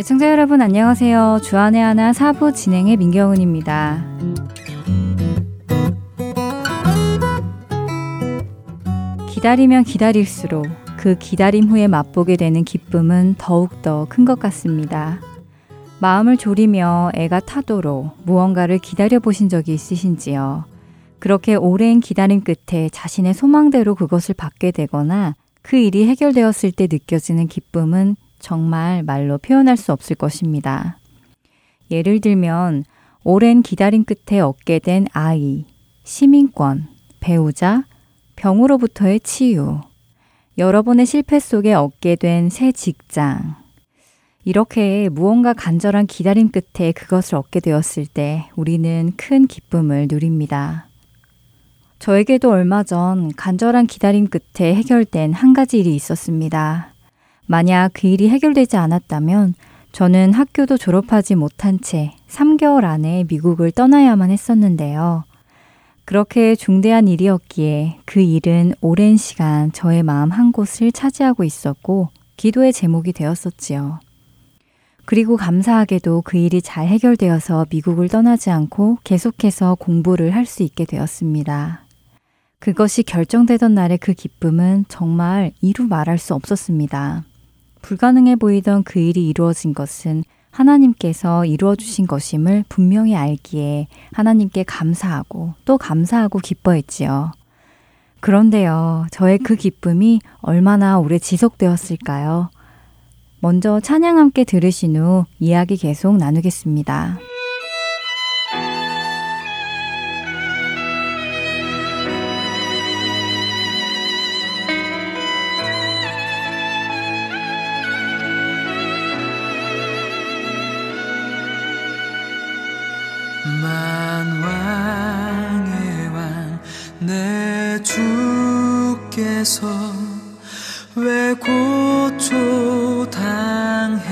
애청자 여러분 안녕하세요. 주안의 하나 사부 진행의 민경은입니다. 기다리면 기다릴수록 그 기다림 후에 맛보게 되는 기쁨은 더욱더 큰 것 같습니다. 마음을 졸이며 애가 타도록 무언가를 기다려 보신 적이 있으신지요? 그렇게 오랜 기다림 끝에 자신의 소망대로 그것을 받게 되거나 그 일이 해결되었을 때 느껴지는 기쁨은 정말 말로 표현할 수 없을 것입니다. 예를 들면 오랜 기다림 끝에 얻게 된 아이, 시민권, 배우자, 병으로부터의 치유, 여러 번의 실패 속에 얻게 된 새 직장. 이렇게 무언가 간절한 기다림 끝에 그것을 얻게 되었을 때 우리는 큰 기쁨을 누립니다. 저에게도 얼마 전 간절한 기다림 끝에 해결된 한 가지 일이 있었습니다. 만약 그 일이 해결되지 않았다면 저는 학교도 졸업하지 못한 채 3개월 안에 미국을 떠나야만 했었는데요. 그렇게 중대한 일이었기에 그 일은 오랜 시간 저의 마음 한 곳을 차지하고 있었고 기도의 제목이 되었었지요. 그리고 감사하게도 그 일이 잘 해결되어서 미국을 떠나지 않고 계속해서 공부를 할 수 있게 되었습니다. 그것이 결정되던 날의 그 기쁨은 정말 이루 말할 수 없었습니다. 불가능해 보이던 그 일이 이루어진 것은 하나님께서 이루어 주신 것임을 분명히 알기에 하나님께 감사하고 또 감사하고 기뻐했지요. 그런데요, 저의 그 기쁨이 얼마나 오래 지속되었을까요? 먼저 찬양 함께 들으신 후 이야기 계속 나누겠습니다. 왜 고초 당했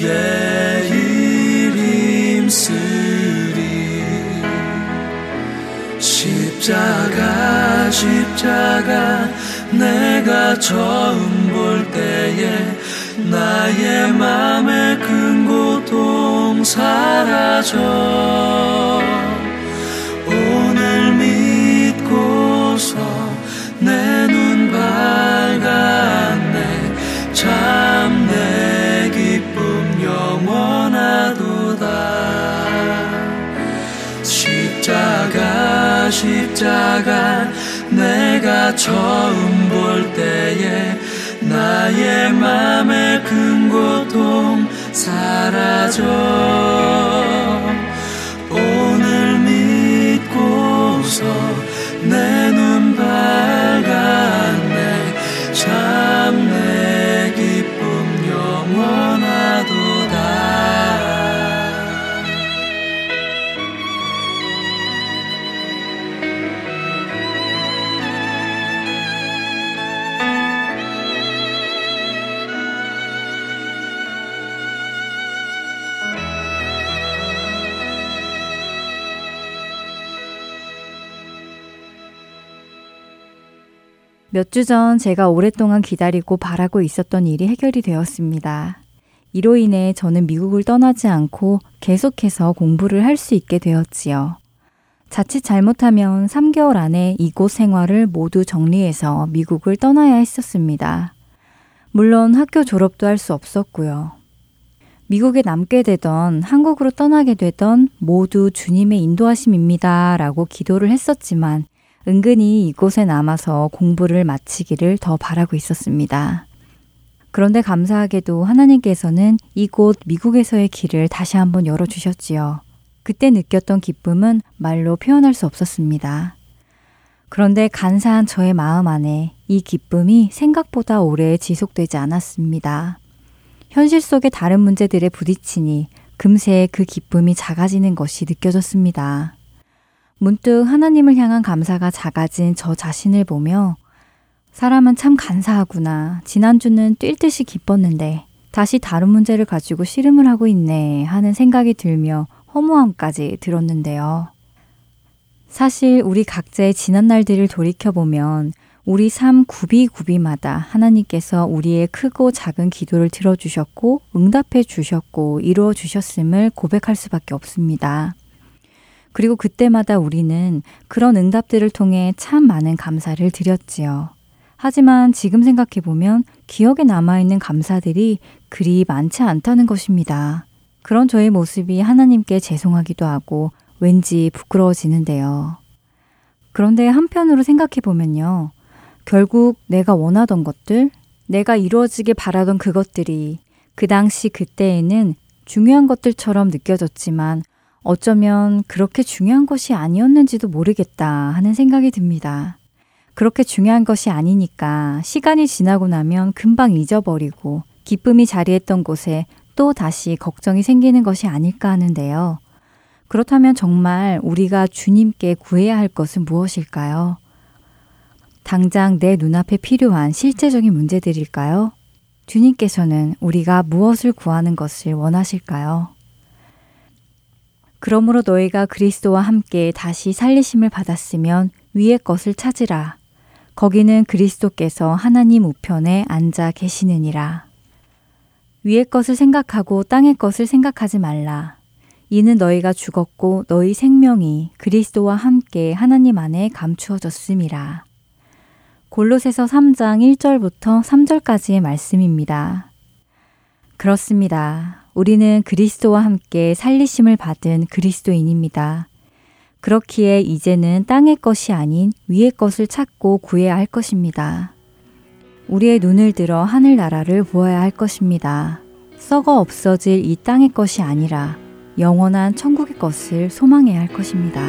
주의 쓰리. 십자가 십자가 내가 처음 볼 때에 나의 맘에 큰 고통 사라져. 오늘 믿고서 내눈 십자가 내가 처음 볼 때에 나의 맘의 큰 고통 사라져. 오늘 믿고서 몇 주 전 제가 오랫동안 기다리고 바라고 있었던 일이 해결이 되었습니다. 이로 인해 저는 미국을 떠나지 않고 계속해서 공부를 할 수 있게 되었지요. 자칫 잘못하면 3개월 안에 이곳 생활을 모두 정리해서 미국을 떠나야 했었습니다. 물론 학교 졸업도 할 수 없었고요. 미국에 남게 되던 한국으로 떠나게 되던 모두 주님의 인도하심입니다. 라고 기도를 했었지만 은근히 이곳에 남아서 공부를 마치기를 더 바라고 있었습니다. 그런데 감사하게도 하나님께서는 이곳 미국에서의 길을 다시 한번 열어주셨지요. 그때 느꼈던 기쁨은 말로 표현할 수 없었습니다. 그런데 간사한 저의 마음 안에 이 기쁨이 생각보다 오래 지속되지 않았습니다. 현실 속의 다른 문제들에 부딪히니 금세 그 기쁨이 작아지는 것이 느껴졌습니다. 문득 하나님을 향한 감사가 작아진 저 자신을 보며 사람은 참 간사하구나. 지난주는 뛸 듯이 기뻤는데 다시 다른 문제를 가지고 씨름을 하고 있네 하는 생각이 들며 허무함까지 들었는데요. 사실 우리 각자의 지난 날들을 돌이켜보면 우리 삶 구비구비마다 하나님께서 우리의 크고 작은 기도를 들어주셨고 응답해 주셨고 이루어 주셨음을 고백할 수밖에 없습니다. 그리고 그때마다 우리는 그런 응답들을 통해 참 많은 감사를 드렸지요. 하지만 지금 생각해보면 기억에 남아있는 감사들이 그리 많지 않다는 것입니다. 그런 저의 모습이 하나님께 죄송하기도 하고 왠지 부끄러워지는데요. 그런데 한편으로 생각해보면요. 결국 내가 원하던 것들, 내가 이루어지길 바라던 그것들이 그 당시 그때에는 중요한 것들처럼 느껴졌지만 어쩌면 그렇게 중요한 것이 아니었는지도 모르겠다 하는 생각이 듭니다. 그렇게 중요한 것이 아니니까 시간이 지나고 나면 금방 잊어버리고 기쁨이 자리했던 곳에 또 다시 걱정이 생기는 것이 아닐까 하는데요. 그렇다면 정말 우리가 주님께 구해야 할 것은 무엇일까요? 당장 내 눈앞에 필요한 실제적인 문제들일까요? 주님께서는 우리가 무엇을 구하는 것을 원하실까요? 그러므로 너희가 그리스도와 함께 다시 살리심을 받았으면 위의 것을 찾으라. 거기는 그리스도께서 하나님 우편에 앉아 계시느니라. 위의 것을 생각하고 땅의 것을 생각하지 말라. 이는 너희가 죽었고 너희 생명이 그리스도와 함께 하나님 안에 감추어졌음이라. 골로새서 3장 1절부터 3절까지의 말씀입니다. 그렇습니다. 우리는 그리스도와 함께 살리심을 받은 그리스도인입니다. 그렇기에 이제는 땅의 것이 아닌 위의 것을 찾고 구해야 할 것입니다. 우리의 눈을 들어 하늘나라를 보아야 할 것입니다. 썩어 없어질 이 땅의 것이 아니라 영원한 천국의 것을 소망해야 할 것입니다.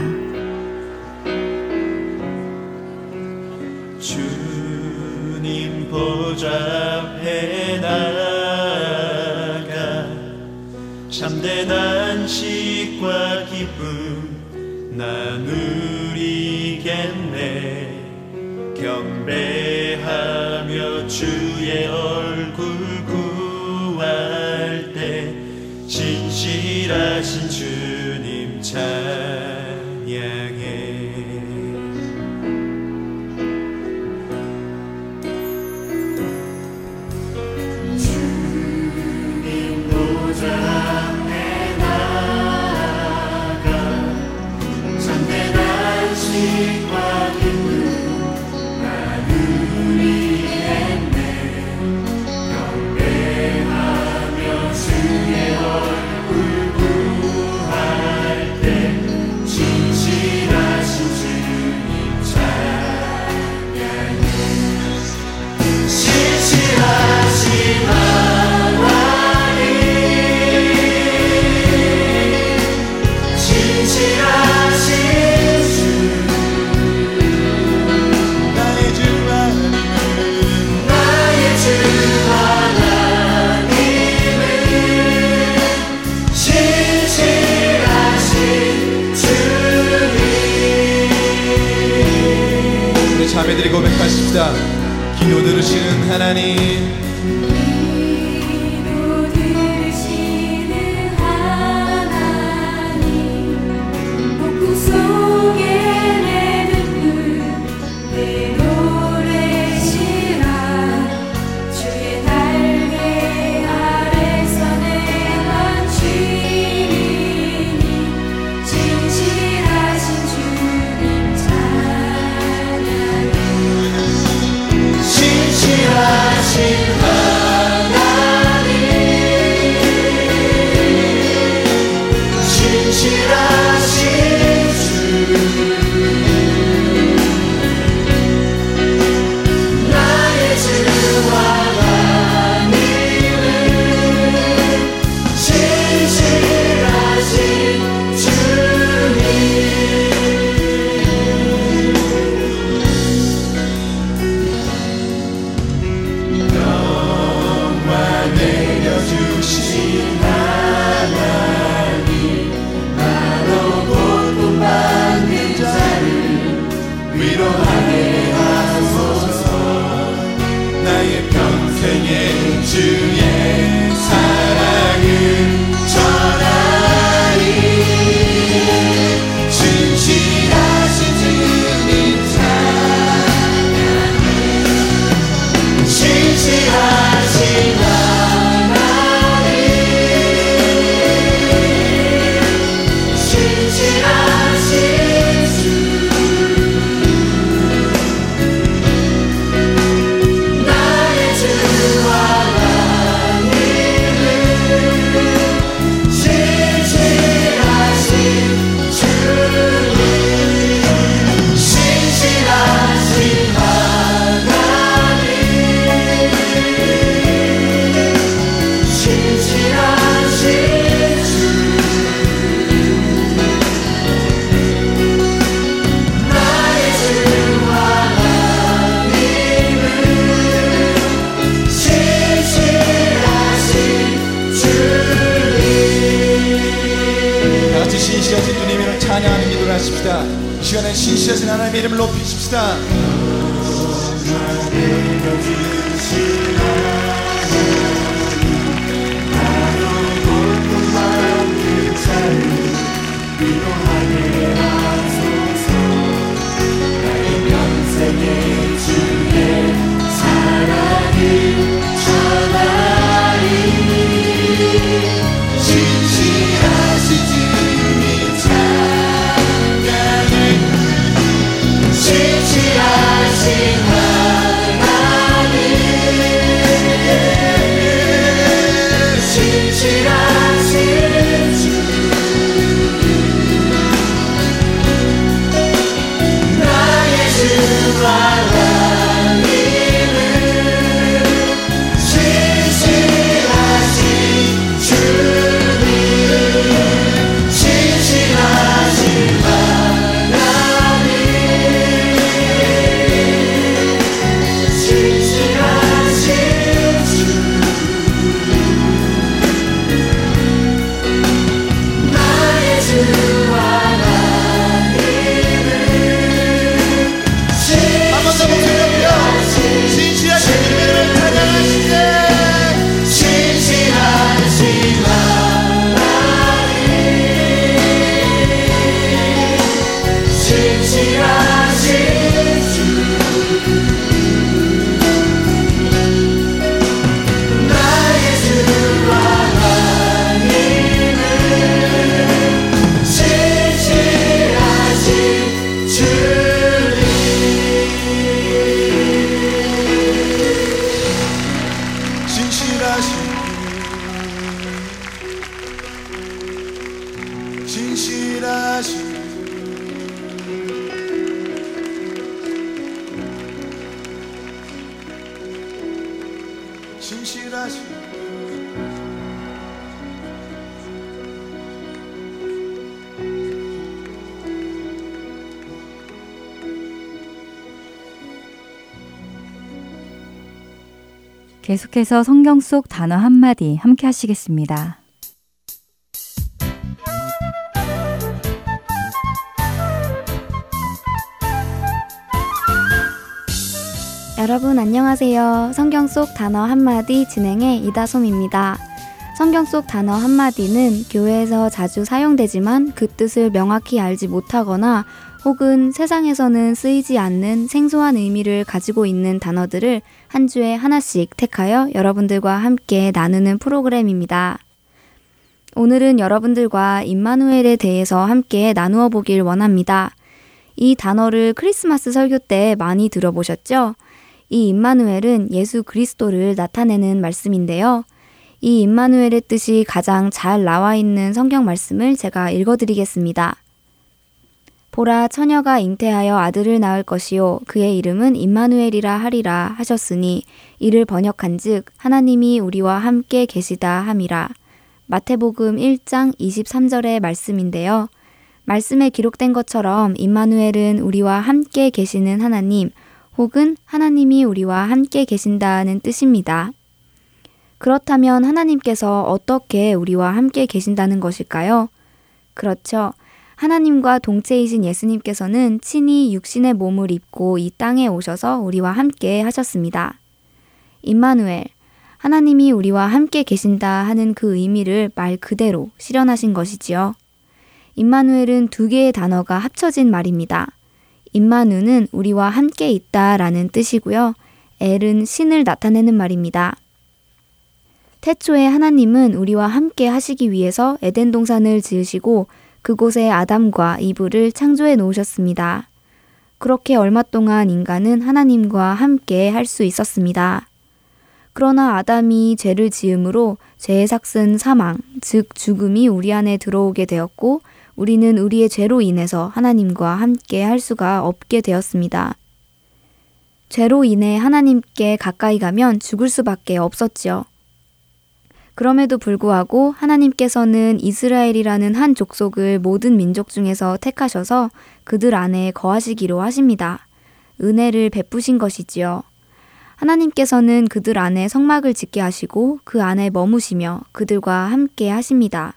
주님 보좌 앞에 나 참된 안식과 기쁨 나누 들으시는 하나님 계속해서 성경 속 단어 한마디 함께 하시겠습니다. 여러분 안녕하세요. 성경 속 단어 한마디 진행의 이다솜입니다. 성경 속 단어 한마디는 교회에서 자주 사용되지만 그 뜻을 명확히 알지 못하거나 혹은 세상에서는 쓰이지 않는 생소한 의미를 가지고 있는 단어들을 한 주에 하나씩 택하여 여러분들과 함께 나누는 프로그램입니다. 오늘은 여러분들과 임마누엘에 대해서 함께 나누어 보길 원합니다. 이 단어를 크리스마스 설교 때 많이 들어보셨죠? 이 임마누엘은 예수 그리스도를 나타내는 말씀인데요. 이 임마누엘의 뜻이 가장 잘 나와 있는 성경 말씀을 제가 읽어드리겠습니다. 보라 처녀가 잉태하여 아들을 낳을 것이요 그의 이름은 임마누엘이라 하리라 하셨으니 이를 번역한즉 하나님이 우리와 함께 계시다 함이라. 마태복음 1장 23절의 말씀인데요. 말씀에 기록된 것처럼 임마누엘은 우리와 함께 계시는 하나님 혹은 하나님이 우리와 함께 계신다는 뜻입니다. 그렇다면 하나님께서 어떻게 우리와 함께 계신다는 것일까요? 그렇죠. 하나님과 동체이신 예수님께서는 친히 육신의 몸을 입고 이 땅에 오셔서 우리와 함께 하셨습니다. 임마누엘, 하나님이 우리와 함께 계신다 하는 그 의미를 말 그대로 실현하신 것이지요. 임마누엘은 두 개의 단어가 합쳐진 말입니다. 임마누는 우리와 함께 있다라는 뜻이고요. 엘은 신을 나타내는 말입니다. 태초에 하나님은 우리와 함께 하시기 위해서 에덴 동산을 지으시고 그곳에 아담과 이브를 창조해 놓으셨습니다. 그렇게 얼마 동안 인간은 하나님과 함께 할 수 있었습니다. 그러나 아담이 죄를 지음으로 죄의 삭슨 사망, 즉 죽음이 우리 안에 들어오게 되었고 우리는 우리의 죄로 인해서 하나님과 함께 할 수가 없게 되었습니다. 죄로 인해 하나님께 가까이 가면 죽을 수밖에 없었지요. 그럼에도 불구하고 하나님께서는 이스라엘이라는 한 족속을 모든 민족 중에서 택하셔서 그들 안에 거하시기로 하십니다. 은혜를 베푸신 것이지요. 하나님께서는 그들 안에 성막을 짓게 하시고 그 안에 머무시며 그들과 함께 하십니다.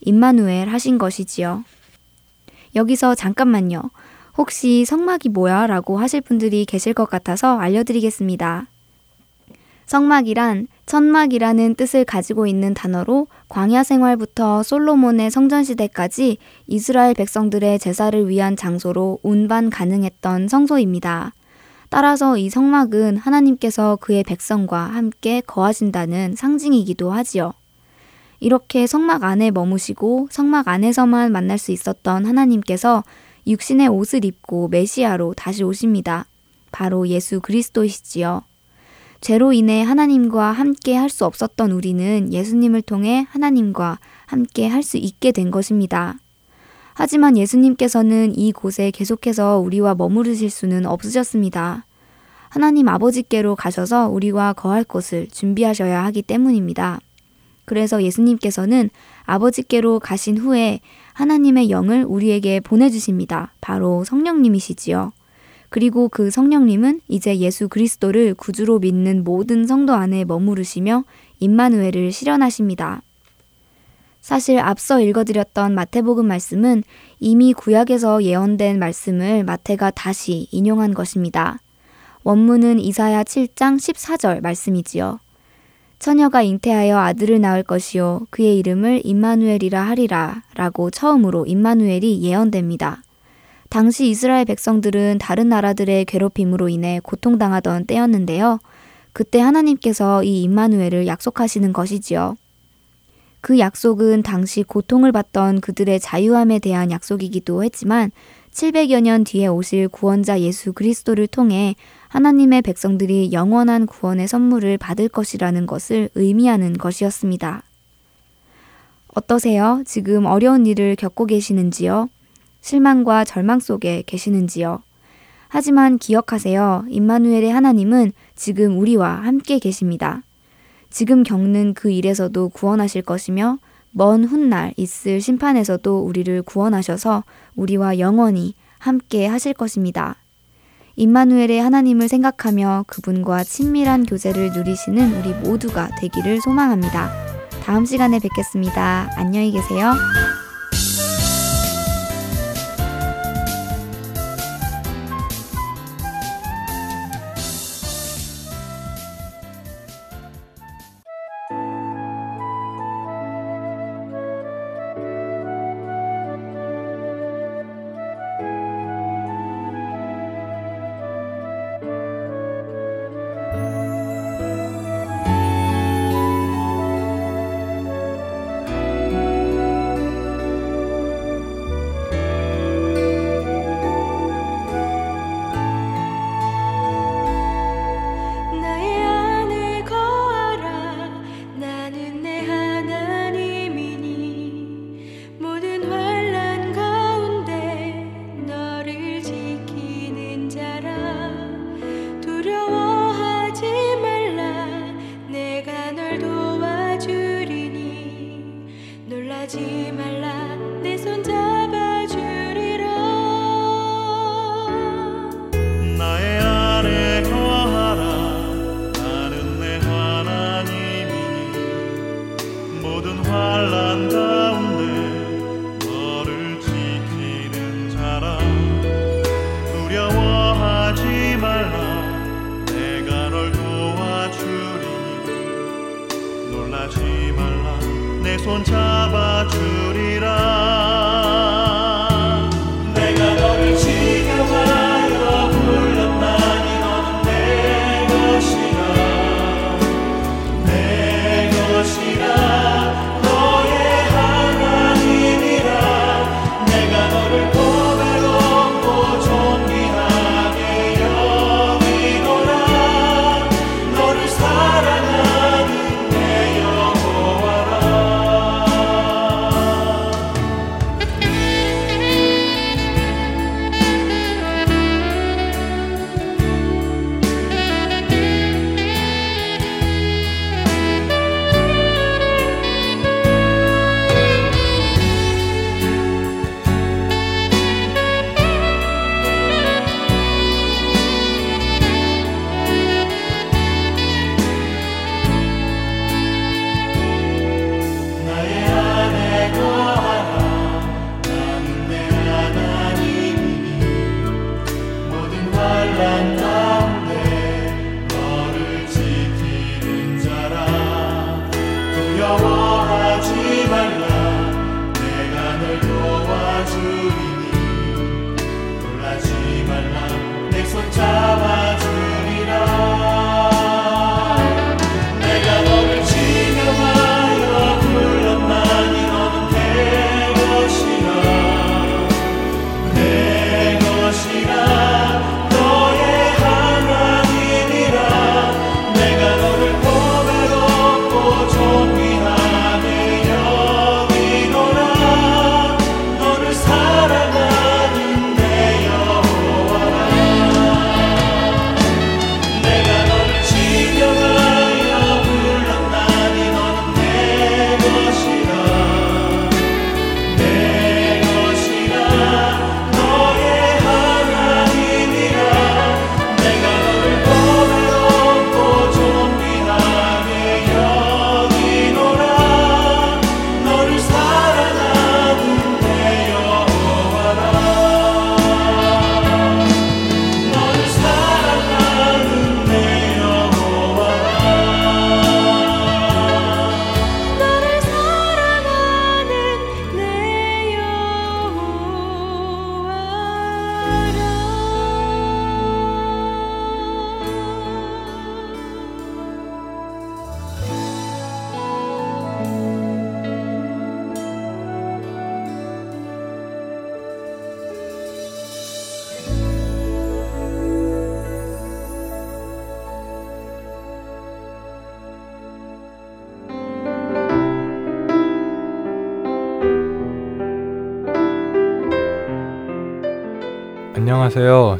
임마누엘 하신 것이지요. 여기서 잠깐만요. 혹시 성막이 뭐야? 라고 하실 분들이 계실 것 같아서 알려드리겠습니다. 성막이란 천막이라는 뜻을 가지고 있는 단어로 광야 생활부터 솔로몬의 성전 시대까지 이스라엘 백성들의 제사를 위한 장소로 운반 가능했던 성소입니다. 따라서 이 성막은 하나님께서 그의 백성과 함께 거하신다는 상징이기도 하지요. 이렇게 성막 안에 머무시고 성막 안에서만 만날 수 있었던 하나님께서 육신의 옷을 입고 메시아로 다시 오십니다. 바로 예수 그리스도이시지요. 죄로 인해 하나님과 함께 할 수 없었던 우리는 예수님을 통해 하나님과 함께 할 수 있게 된 것입니다. 하지만 예수님께서는 이 곳에 계속해서 우리와 머무르실 수는 없으셨습니다. 하나님 아버지께로 가셔서 우리와 거할 곳을 준비하셔야 하기 때문입니다. 그래서 예수님께서는 아버지께로 가신 후에 하나님의 영을 우리에게 보내주십니다. 바로 성령님이시지요. 그리고 그 성령님은 이제 예수 그리스도를 구주로 믿는 모든 성도 안에 머무르시며 임마누엘을 실현하십니다. 사실 앞서 읽어드렸던 마태복음 말씀은 이미 구약에서 예언된 말씀을 마태가 다시 인용한 것입니다. 원문은 이사야 7장 14절 말씀이지요. 처녀가 잉태하여 아들을 낳을 것이요 그의 이름을 임마누엘이라 하리라 라고 처음으로 임마누엘이 예언됩니다. 당시 이스라엘 백성들은 다른 나라들의 괴롭힘으로 인해 고통당하던 때였는데요. 그때 하나님께서 이 임마누엘을 약속하시는 것이지요. 그 약속은 당시 고통을 받던 그들의 자유함에 대한 약속이기도 했지만 700여 년 뒤에 오실 구원자 예수 그리스도를 통해 하나님의 백성들이 영원한 구원의 선물을 받을 것이라는 것을 의미하는 것이었습니다. 어떠세요? 지금 어려운 일을 겪고 계시는지요? 실망과 절망 속에 계시는지요? 하지만 기억하세요. 임마누엘의 하나님은 지금 우리와 함께 계십니다. 지금 겪는 그 일에서도 구원하실 것이며 먼 훗날 있을 심판에서도 우리를 구원하셔서 우리와 영원히 함께 하실 것입니다. 임마누엘의 하나님을 생각하며 그분과 친밀한 교제를 누리시는 우리 모두가 되기를 소망합니다. 다음 시간에 뵙겠습니다. 안녕히 계세요.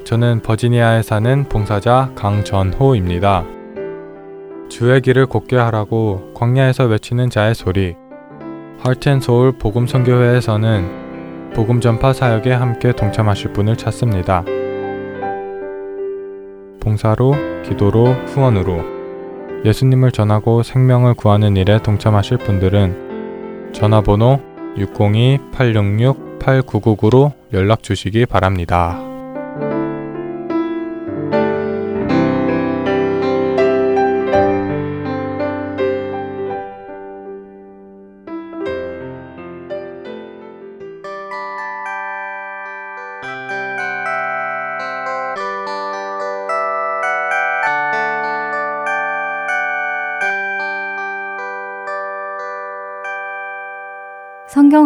저는 버지니아에 사는 봉사자 강전호입니다. 주의 길을 곱게 하라고 광야에서 외치는 자의 소리. 하트앤소울 복음선교회에서는 복음 전파 사역에 함께 동참하실 분을 찾습니다. 봉사로, 기도로, 후원으로 예수님을 전하고 생명을 구하는 일에 동참하실 분들은 전화번호 602-866-8999로 연락 주시기 바랍니다.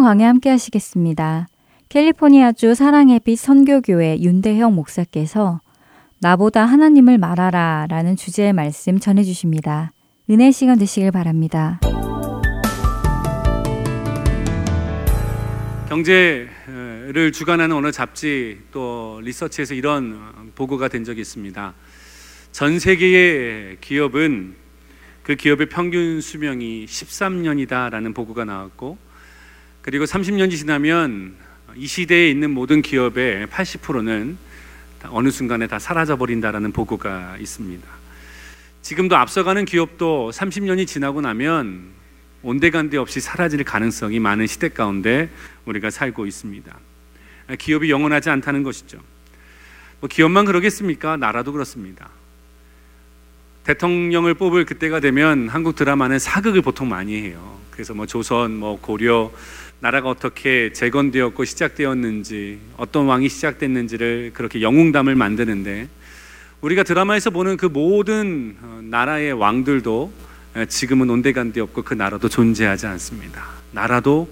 강해 함께 하시겠습니다. 캘리포니아주 사랑의 빛 선교교회 윤대형 목사께서 나보다 하나님을 말하라 라는 주제의 말씀 전해 주십니다. 은혜 시간 되시길 바랍니다. 경제를 주관하는 어느 잡지 또 리서치에서 이런 보고가 된 적이 있습니다. 전 세계의 기업은 그 기업의 평균 수명이 13년이다라는 보고가 나왔고 그리고 30년이 지나면 이 시대에 있는 모든 기업의 80%는 어느 순간에 다 사라져 버린다라는 보고가 있습니다. 지금도 앞서가는 기업도 30년이 지나고 나면 온데간데 없이 사라질 가능성이 많은 시대 가운데 우리가 살고 있습니다. 기업이 영원하지 않다는 것이죠. 뭐 기업만 그러겠습니까? 나라도 그렇습니다. 대통령을 뽑을 그때가 되면 한국 드라마는 사극을 보통 많이 해요. 그래서 뭐 조선, 뭐 고려, 나라가 어떻게 재건되었고 시작되었는지 어떤 왕이 시작됐는지를 그렇게 영웅담을 만드는데 우리가 드라마에서 보는 그 모든 어, 나라의 왕들도 지금은 온데간데 없고 그 나라도 존재하지 않습니다. 나라도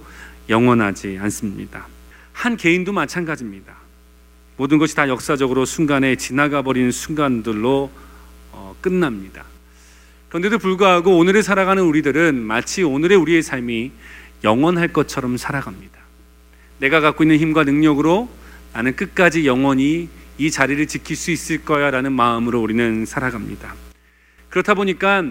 영원하지 않습니다. 한 개인도 마찬가지입니다. 모든 것이 다 역사적으로 순간에 지나가 버리는 순간들로 어, 끝납니다. 그런데도 불구하고 오늘을 살아가는 우리들은 마치 오늘의 우리의 삶이 영원할 것처럼 살아갑니다. 내가 갖고 있는 힘과 능력으로 나는 끝까지 영원히 이 자리를 지킬 수 있을 거야 라는 마음으로 우리는 살아갑니다. 그렇다 보니까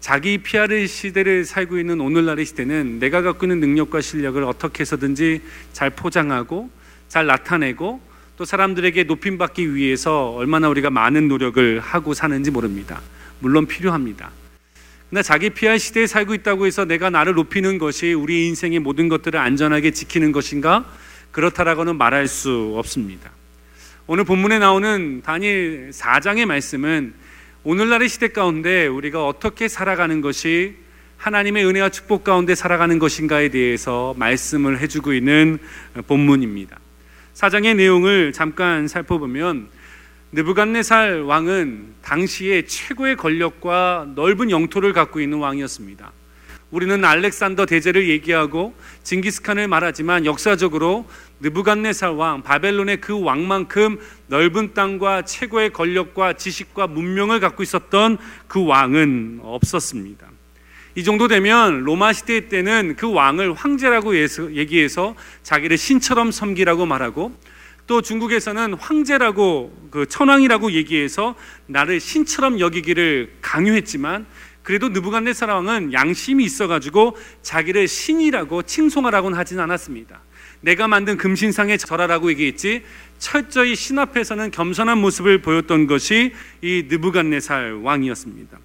자기 피아를 시대를 살고 있는 오늘날의 시대는 내가 갖고 있는 능력과 실력을 어떻게 해서든지 잘 포장하고 잘 나타내고 또 사람들에게 높임받기 위해서 얼마나 우리가 많은 노력을 하고 사는지 모릅니다. 물론 필요합니다. 그러나 자기 피할 시대에 살고 있다고 해서 내가 나를 높이는 것이 우리 인생의 모든 것들을 안전하게 지키는 것인가? 그렇다라고는 말할 수 없습니다. 오늘 본문에 나오는 다니엘 4장의 말씀은 오늘날의 시대 가운데 우리가 어떻게 살아가는 것이 하나님의 은혜와 축복 가운데 살아가는 것인가에 대해서 말씀을 해주고 있는 본문입니다. 사장의 내용을 잠깐 살펴보면 느부갓네살 왕은 당시에 최고의 권력과 넓은 영토를 갖고 있는 왕이었습니다. 우리는 알렉산더 대제를 얘기하고 징기스칸을 말하지만 역사적으로 느부갓네살 왕 바벨론의 그 왕만큼 넓은 땅과 최고의 권력과 지식과 문명을 갖고 있었던 그 왕은 없었습니다. 이 정도 되면 로마 시대 때는 그 왕을 황제라고 얘기해서 자기를 신처럼 섬기라고 말하고 또 중국에서는 황제라고 그 천왕이라고 얘기해서 나를 신처럼 여기기를 강요했지만 그래도 느부갓네살 왕은 양심이 있어가지고 자기를 신이라고 칭송하라고는 하진 않았습니다. 내가 만든 금신상에 절하라고 얘기했지 철저히 신 앞에서는 겸손한 모습을 보였던 것이 이 느부갓네살 왕이었습니다.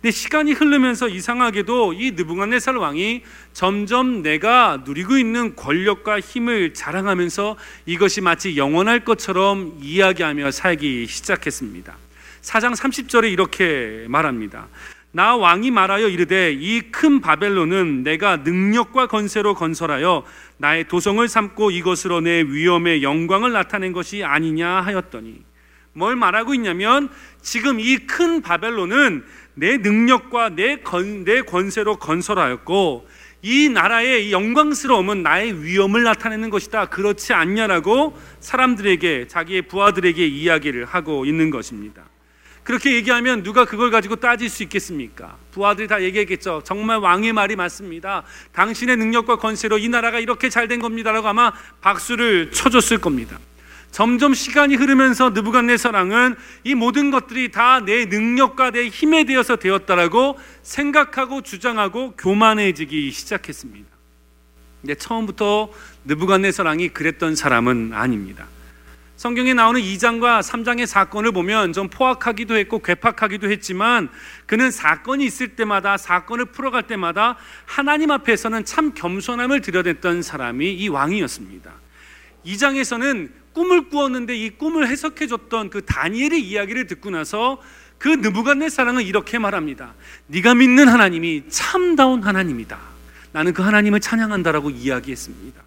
근데 시간이 흐르면서 이상하게도 이 느부갓네살 왕이 점점 내가 누리고 있는 권력과 힘을 자랑하면서 이것이 마치 영원할 것처럼 이야기하며 살기 시작했습니다. 4장 30절에 이렇게 말합니다. 나 왕이 말하여 이르되 이 큰 바벨론은 내가 능력과 건세로 건설하여 나의 도성을 삼고 이것으로 내 위엄의 영광을 나타낸 것이 아니냐 하였더니 뭘 말하고 있냐면 지금 이 큰 바벨론은 내 능력과 내, 건, 내 권세로 건설하였고 이 나라의 영광스러움은 나의 위엄을 나타내는 것이다. 그렇지 않냐라고 사람들에게 자기의 부하들에게 이야기를 하고 있는 것입니다. 그렇게 얘기하면 누가 그걸 가지고 따질 수 있겠습니까? 부하들이 다 얘기했겠죠. 정말 왕의 말이 맞습니다. 당신의 능력과 권세로 이 나라가 이렇게 잘 된 겁니다라고 아마 박수를 쳐줬을 겁니다. 점점 시간이 흐르면서 느부갓네살 왕은 이 모든 것들이 다 내 능력과 내 힘에 대해서 되었다라고 생각하고 주장하고 교만해지기 시작했습니다. 근데 처음부터 느부갓네살 왕이 그랬던 사람은 아닙니다. 성경에 나오는 2장과 3장의 사건을 보면 좀 포악하기도 했고 괴팍하기도 했지만 그는 사건이 있을 때마다 사건을 풀어갈 때마다 하나님 앞에서는 참 겸손함을 드러냈던 사람이 이 왕이었습니다. 2장에서는 꿈을 꾸었는데 이 꿈을 해석해 줬던 그 다니엘의 이야기를 듣고 나서 그 느부갓네살왕은 이렇게 말합니다. 네가 믿는 하나님이 참다운 하나님이다. 나는 그 하나님을 찬양한다라고 이야기했습니다.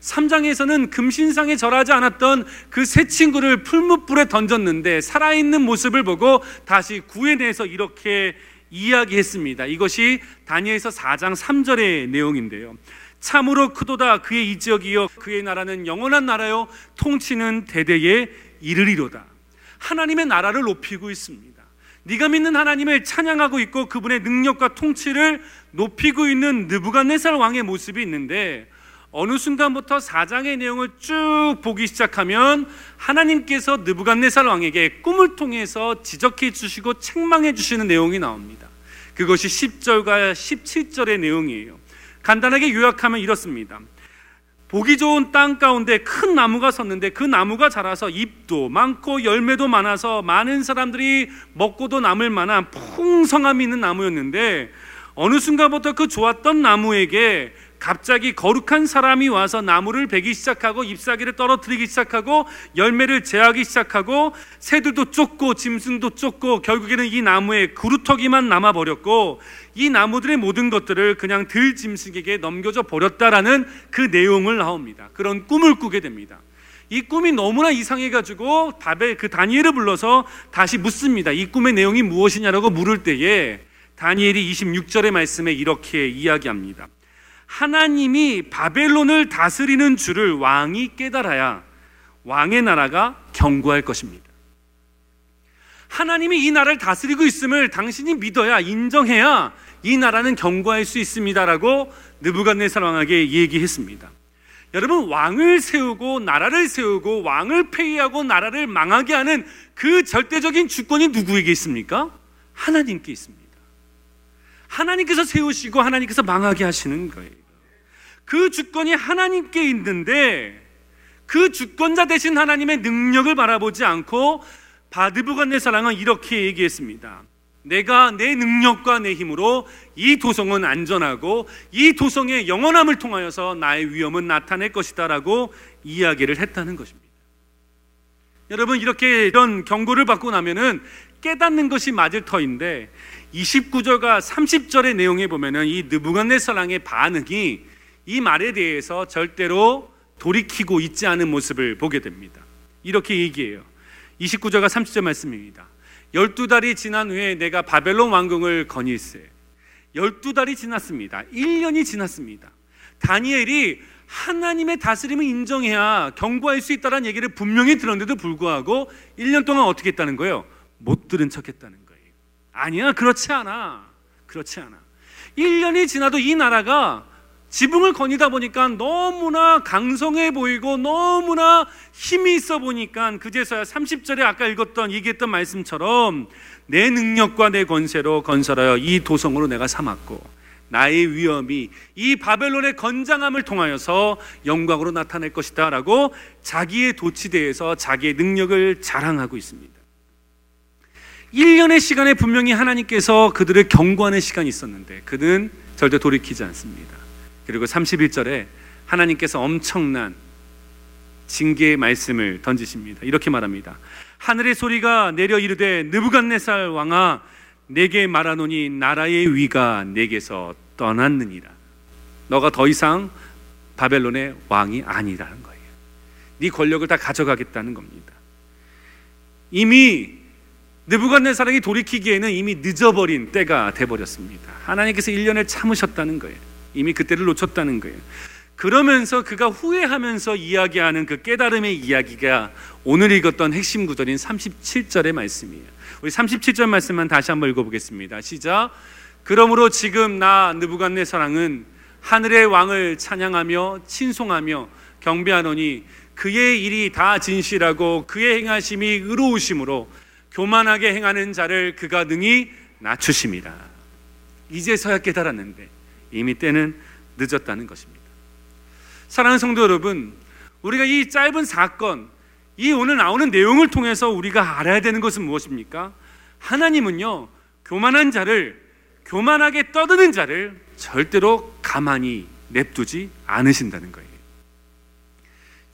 3장에서는 금신상에 절하지 않았던 그 세 친구를 풀무불에 던졌는데 살아있는 모습을 보고 다시 구해내서 이렇게 이야기했습니다. 이것이 다니엘서 4장 3절의 내용인데요. 참으로 크도다 그의 이 지역이요 그의 나라는 영원한 나라요 통치는 대대에 이르리로다. 하나님의 나라를 높이고 있습니다. 네가 믿는 하나님을 찬양하고 있고 그분의 능력과 통치를 높이고 있는 느부갓네살 왕의 모습이 있는데 어느 순간부터 사장의 내용을 쭉 보기 시작하면 하나님께서 느부갓네살 왕에게 꿈을 통해서 지적해 주시고 책망해 주시는 내용이 나옵니다. 그것이 10절과 17절의 내용이에요. 간단하게 요약하면 이렇습니다. 보기 좋은 땅 가운데 큰 나무가 섰는데 그 나무가 자라서 잎도 많고 열매도 많아서 많은 사람들이 먹고도 남을 만한 풍성함이 있는 나무였는데 어느 순간부터 그 좋았던 나무에게 갑자기 거룩한 사람이 와서 나무를 베기 시작하고 잎사귀를 떨어뜨리기 시작하고 열매를 제하기 시작하고 새들도 쫓고 짐승도 쫓고 결국에는 이 나무에 그루터기만 남아 버렸고 이 나무들의 모든 것들을 그냥 들 짐승에게 넘겨져 버렸다라는 그 내용을 나옵니다. 그런 꿈을 꾸게 됩니다. 이 꿈이 너무나 이상해 가지고 바벨 그 다니엘을 불러서 다시 묻습니다. 이 꿈의 내용이 무엇이냐라고 물을 때에 다니엘이 26절의 말씀에 이렇게 이야기합니다. 하나님이 바벨론을 다스리는 줄을 왕이 깨달아야 왕의 나라가 견고할 것입니다. 하나님이 이 나라를 다스리고 있음을 당신이 믿어야 인정해야 이 나라는 견고할 수 있습니다라고 느부갓네살 왕에게 얘기했습니다. 여러분 왕을 세우고 나라를 세우고 왕을 폐위하고 나라를 망하게 하는 그 절대적인 주권이 누구에게 있습니까? 하나님께 있습니다. 하나님께서 세우시고 하나님께서 망하게 하시는 거예요. 그 주권이 하나님께 있는데 그 주권자 되신 하나님의 능력을 바라보지 않고 바드부간네사랑은 이렇게 얘기했습니다. 내가 내 능력과 내 힘으로 이 도성은 안전하고 이 도성의 영원함을 통하여서 나의 위험은 나타낼 것이다라고 이야기를 했다는 것입니다. 여러분 이렇게 이런 경고를 받고 나면은 깨닫는 것이 맞을 터인데 29절과 30절의 내용에 보면은 이 느부갓네살랑의 반응이 이 말에 대해서 절대로 돌이키고 있지 않은 모습을 보게 됩니다. 이렇게 얘기해요. 29절과 30절 말씀입니다. 열두 달이 지난 후에 내가 바벨론 왕궁을 건일세. 열두 달이 지났습니다. 1년이 지났습니다. 다니엘이 하나님의 다스림을 인정해야 경고할 수 있다는 얘기를 분명히 들었는데도 불구하고 1년 동안 어떻게 했다는 거예요? 못 들은 척 했다는 거예요. 아니야, 그렇지 않아. 그렇지 않아. 1년이 지나도 이 나라가 지붕을 거니다 보니까 너무나 강성해 보이고 너무나 힘이 있어 보니까 그제서야 30절에 아까 읽었던 얘기했던 말씀처럼 내 능력과 내 권세로 건설하여 이 도성으로 내가 삼았고 나의 위엄이 이 바벨론의 건장함을 통하여서 영광으로 나타낼 것이다라고 자기의 도치대에서 자기의 능력을 자랑하고 있습니다. 1년의 시간에 분명히 하나님께서 그들을 경고하는 시간이 있었는데 그는 절대 돌이키지 않습니다. 그리고 31절에 하나님께서 엄청난 징계의 말씀을 던지십니다. 이렇게 말합니다. 하늘의 소리가 내려 이르되 느부갓네살 왕아 내게 말하노니 나라의 위가 내게서 떠났느니라. 너가 더 이상 바벨론의 왕이 아니라는 거예요. 네 권력을 다 가져가겠다는 겁니다. 이미 느부갓네살에게 돌이키기에는 이미 늦어버린 때가 돼 버렸습니다. 하나님께서 1년을 참으셨다는 거예요. 이미 그때를 놓쳤다는 거예요. 그러면서 그가 후회하면서 이야기하는 그 깨달음의 이야기가 오늘 읽었던 핵심 구절인 37절의 말씀이에요. 우리 37절 말씀만 다시 한번 읽어보겠습니다. 시작. 그러므로 지금 나 느부갓네살왕은 하늘의 왕을 찬양하며 친송하며 경배하노니 그의 일이 다 진실하고 그의 행하심이 의로우심으로 교만하게 행하는 자를 그가 능히 낮추심이라. 이제서야 깨달았는데 이미 때는 늦었다는 것입니다. 사랑하는 성도 여러분, 우리가 이 짧은 사건, 이 오늘 나오는 내용을 통해서 우리가 알아야 되는 것은 무엇입니까? 하나님은요, 교만한 자를, 교만하게 떠드는 자를 절대로 가만히 냅두지 않으신다는 거예요.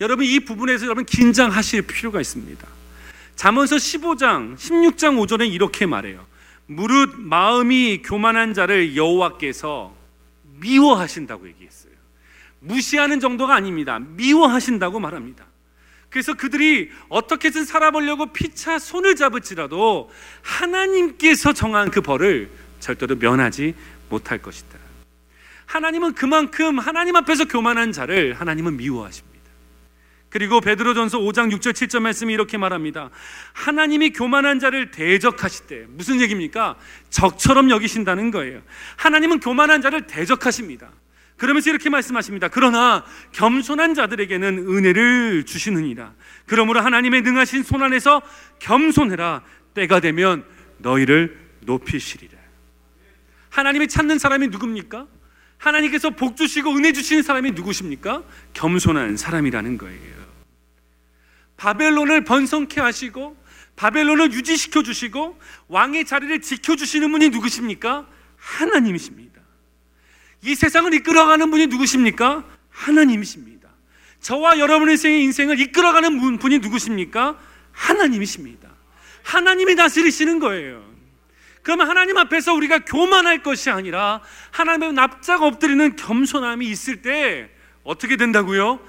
여러분, 이 부분에서 여러분 긴장하실 필요가 있습니다. 잠언서 15장, 16장 5절에 이렇게 말해요. 무릇 마음이 교만한 자를 여호와께서 미워하신다고 얘기했어요. 무시하는 정도가 아닙니다. 미워하신다고 말합니다. 그래서 그들이 어떻게든 살아보려고 피차 손을 잡을지라도 하나님께서 정한 그 벌을 절대로 면하지 못할 것이다. 하나님은 그만큼 하나님 앞에서 교만한 자를 하나님은 미워하십니다. 그리고 베드로전서 5장 6절 7절 말씀이 이렇게 말합니다. 하나님이 교만한 자를 대적하실 때 무슨 얘기입니까? 적처럼 여기신다는 거예요. 하나님은 교만한 자를 대적하십니다. 그러면서 이렇게 말씀하십니다. 그러나 겸손한 자들에게는 은혜를 주시느니라. 그러므로 하나님의 능하신 손 안에서 겸손해라. 때가 되면 너희를 높이시리라. 하나님이 찾는 사람이 누굽니까? 하나님께서 복 주시고 은혜 주시는 사람이 누구십니까? 겸손한 사람이라는 거예요. 바벨론을 번성케 하시고 바벨론을 유지시켜 주시고 왕의 자리를 지켜 주시는 분이 누구십니까? 하나님이십니다. 이 세상을 이끌어가는 분이 누구십니까? 하나님이십니다. 저와 여러분의 인생을 이끌어가는 분이 누구십니까? 하나님이십니다. 하나님이 다스리시는 거예요. 그러면 하나님 앞에서 우리가 교만할 것이 아니라 하나님의 납작 엎드리는 겸손함이 있을 때 어떻게 된다고요?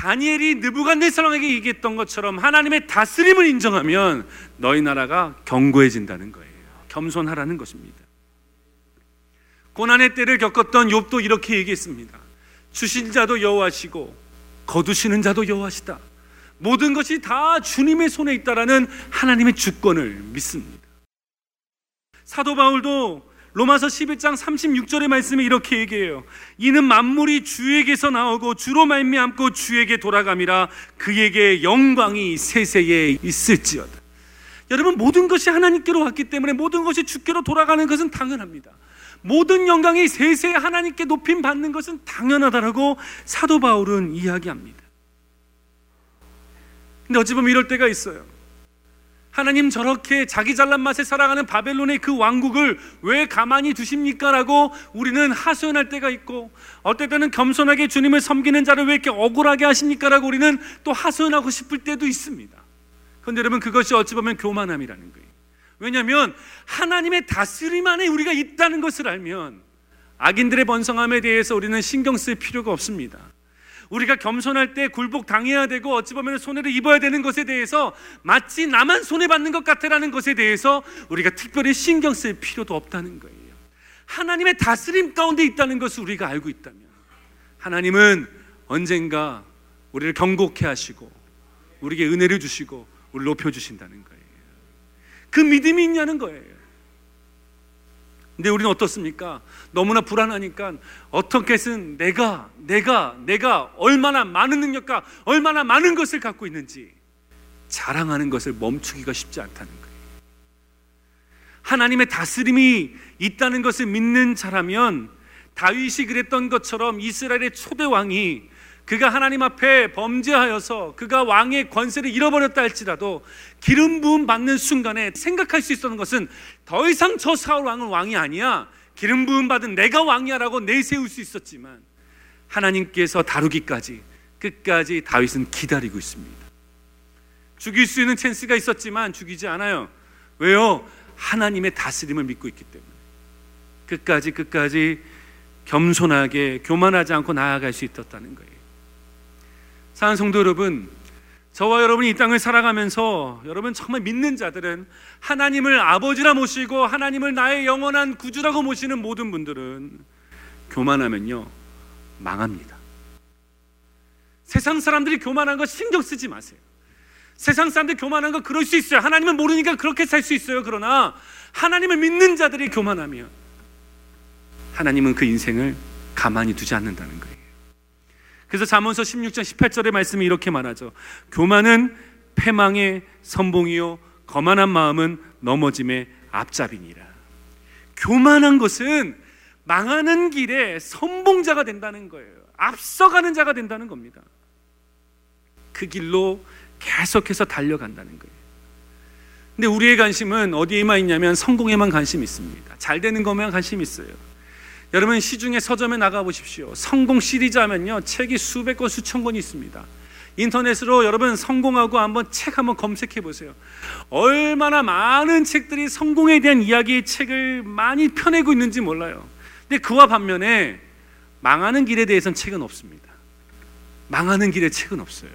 다니엘이 느부갓네살에게 얘기했던 것처럼 하나님의 다스림을 인정하면 너희 나라가 견고해진다는 거예요. 겸손하라는 것입니다. 고난의 때를 겪었던 욥도 이렇게 얘기했습니다. 주신 자도 여호와시고 거두시는 자도 여호와시다. 모든 것이 다 주님의 손에 있다라는 하나님의 주권을 믿습니다. 사도 바울도 로마서 11장 36절의 말씀에 이렇게 얘기해요. 이는 만물이 주에게서 나오고 주로 말미암고 주에게 돌아감이라 그에게 영광이 세세에 있을지어다. 여러분 모든 것이 하나님께로 왔기 때문에 모든 것이 주께로 돌아가는 것은 당연합니다. 모든 영광이 세세에 하나님께 높임 받는 것은 당연하다라고 사도 바울은 이야기합니다. 근데 어찌 보면 이럴 때가 있어요. 하나님 저렇게 자기 잘난 맛에 살아가는 바벨론의 그 왕국을 왜 가만히 두십니까? 라고 우리는 하소연할 때가 있고 어떨 때는 겸손하게 주님을 섬기는 자를 왜 이렇게 억울하게 하십니까? 라고 우리는 또 하소연하고 싶을 때도 있습니다. 그런데 여러분 그것이 어찌 보면 교만함이라는 거예요. 왜냐하면 하나님의 다스림 안에 우리가 있다는 것을 알면 악인들의 번성함에 대해서 우리는 신경 쓸 필요가 없습니다. 우리가 겸손할 때 굴복 당해야 되고 어찌 보면 손해를 입어야 되는 것에 대해서 마치 나만 손해 받는 것 같다라는 것에 대해서 우리가 특별히 신경 쓸 필요도 없다는 거예요. 하나님의 다스림 가운데 있다는 것을 우리가 알고 있다면 하나님은 언젠가 우리를 경고케 하시고 우리에게 은혜를 주시고 우리를 높여 주신다는 거예요. 그 믿음이 있냐는 거예요. 근데 우리는 어떻습니까? 너무나 불안하니까 어떻게든 내가 내가 내가 얼마나 많은 능력과 얼마나 많은 것을 갖고 있는지 자랑하는 것을 멈추기가 쉽지 않다는 거예요. 하나님의 다스림이 있다는 것을 믿는 자라면 다윗이 그랬던 것처럼 이스라엘의 초대 왕이 그가 하나님 앞에 범죄하여서 그가 왕의 권세를 잃어버렸다 할지라도 기름 부음 받는 순간에 생각할 수 있었던 것은 더 이상 저 사울 왕은 왕이 아니야. 기름 부음 받은 내가 왕이야라고 내세울 수 있었지만 하나님께서 다루기까지 끝까지 다윗은 기다리고 있습니다. 죽일 수 있는 찬스가 있었지만 죽이지 않아요. 왜요? 하나님의 다스림을 믿고 있기 때문에. 끝까지 끝까지 겸손하게 교만하지 않고 나아갈 수 있었다는 거예요. 사랑 성도 여러분, 저와 여러분이 이 땅을 살아가면서 여러분 정말 믿는 자들은 하나님을 아버지라 모시고 하나님을 나의 영원한 구주라고 모시는 모든 분들은 교만하면요 망합니다. 세상 사람들이 교만한 거 신경 쓰지 마세요. 세상 사람들 교만한 거 그럴 수 있어요. 하나님은 모르니까 그렇게 살 수 있어요. 그러나 하나님을 믿는 자들이 교만하면 하나님은 그 인생을 가만히 두지 않는다는 거예요. 그래서 잠언서 16장 18절의 말씀이 이렇게 말하죠. 교만은 패망의 선봉이요 거만한 마음은 넘어짐의 앞잡이니라. 교만한 것은 망하는 길에 선봉자가 된다는 거예요. 앞서가는 자가 된다는 겁니다. 그 길로 계속해서 달려간다는 거예요. 근데 우리의 관심은 어디에만 있냐면 성공에만 관심이 있습니다. 잘 되는 것만 관심이 있어요. 여러분 시중에 서점에 나가 보십시오. 성공 시리즈 하면요. 책이 수백 권 수천 권이 있습니다. 인터넷으로 여러분 성공하고 한번 책 한번 검색해 보세요. 얼마나 많은 책들이 성공에 대한 이야기의 책을 많이 펴내고 있는지 몰라요. 근데 그와 반면에 망하는 길에 대해서는 책은 없습니다. 망하는 길에 책은 없어요.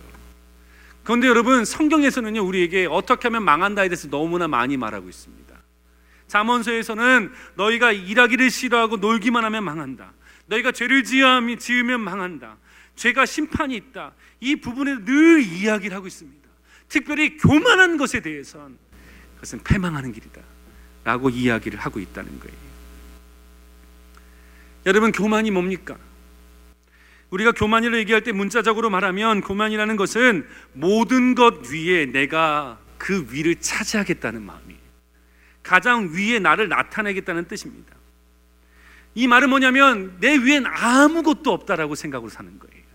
그런데 여러분 성경에서는요 우리에게 어떻게 하면 망한다에 대해서 너무나 많이 말하고 있습니다. 잠언서에서는 너희가 일하기를 싫어하고 놀기만 하면 망한다. 너희가 죄를 지으면 망한다. 죄가 심판이 있다. 이 부분에 늘 이야기를 하고 있습니다. 특별히 교만한 것에 대해서는 그것은 패망하는 길이다. 라고 이야기를 하고 있다는 거예요. 여러분, 교만이 뭡니까? 우리가 교만이를 얘기할 때 문자적으로 말하면 교만이라는 것은 모든 것 위에 내가 그 위를 차지하겠다는 마음이에요. 가장 위에 나를 나타내겠다는 뜻입니다. 이 말은 뭐냐면 내 위엔 아무것도 없다라고 생각으로 사는 거예요.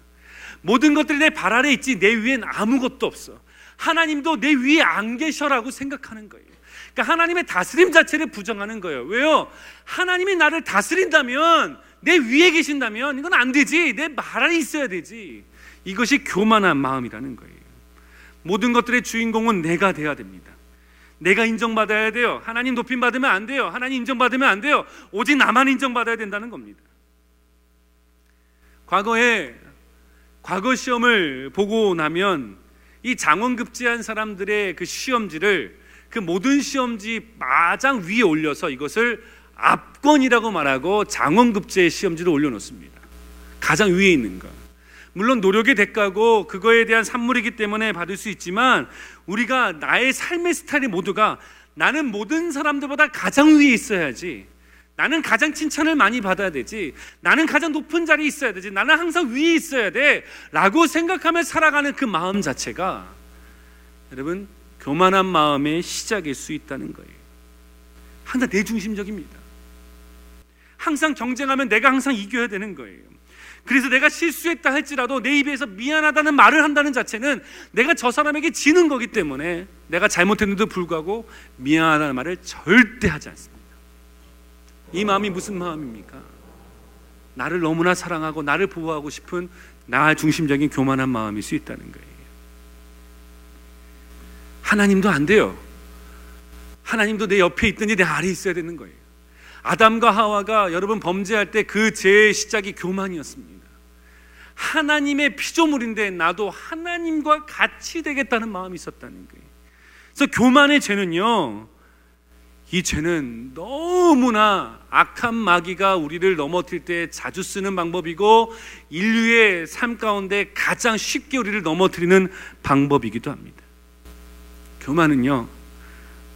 모든 것들이 내 발 아래 있지 내 위엔 아무것도 없어. 하나님도 내 위에 안 계셔라고 생각하는 거예요. 그러니까 하나님의 다스림 자체를 부정하는 거예요. 왜요? 하나님이 나를 다스린다면 내 위에 계신다면 이건 안 되지. 내 발 아래 있어야 되지. 이것이 교만한 마음이라는 거예요. 모든 것들의 주인공은 내가 돼야 됩니다. 내가 인정받아야 돼요. 하나님 높임 받으면 안 돼요. 하나님 인정받으면 안 돼요. 오직 나만 인정받아야 된다는 겁니다. 과거에 과거 시험을 보고 나면 이 장원급제한 사람들의 그 시험지를 그 모든 시험지 마장 위에 올려서 이것을 압권이라고 말하고 장원급제의 시험지를 올려놓습니다. 가장 위에 있는 거. 물론 노력의 대가고 그거에 대한 산물이기 때문에 받을 수 있지만 우리가 나의 삶의 스타일이 모두가 나는 모든 사람들보다 가장 위에 있어야지. 나는 가장 칭찬을 많이 받아야 되지. 나는 가장 높은 자리에 있어야 되지. 나는 항상 위에 있어야 돼. 라고 생각하며 살아가는 그 마음 자체가 여러분, 교만한 마음의 시작일 수 있다는 거예요. 항상 내 중심적입니다. 항상 경쟁하면 내가 항상 이겨야 되는 거예요. 그래서 내가 실수했다 할지라도 내 입에서 미안하다는 말을 한다는 자체는 내가 저 사람에게 지는 거기 때문에 내가 잘못했는데도 불구하고 미안하다는 말을 절대 하지 않습니다. 이 마음이 무슨 마음입니까? 나를 너무나 사랑하고 나를 보호하고 싶은 나 중심적인 교만한 마음일 수 있다는 거예요. 하나님도 안 돼요. 하나님도 내 옆에 있든지 내 아래 있어야 되는 거예요. 아담과 하와가 여러분 범죄할 때 그 죄의 시작이 교만이었습니다. 하나님의 피조물인데 나도 하나님과 같이 되겠다는 마음이 있었다는 거예요. 그래서 교만의 죄는요, 이 죄는 너무나 악한 마귀가 우리를 넘어뜨릴 때 자주 쓰는 방법이고 인류의 삶 가운데 가장 쉽게 우리를 넘어뜨리는 방법이기도 합니다. 교만은요,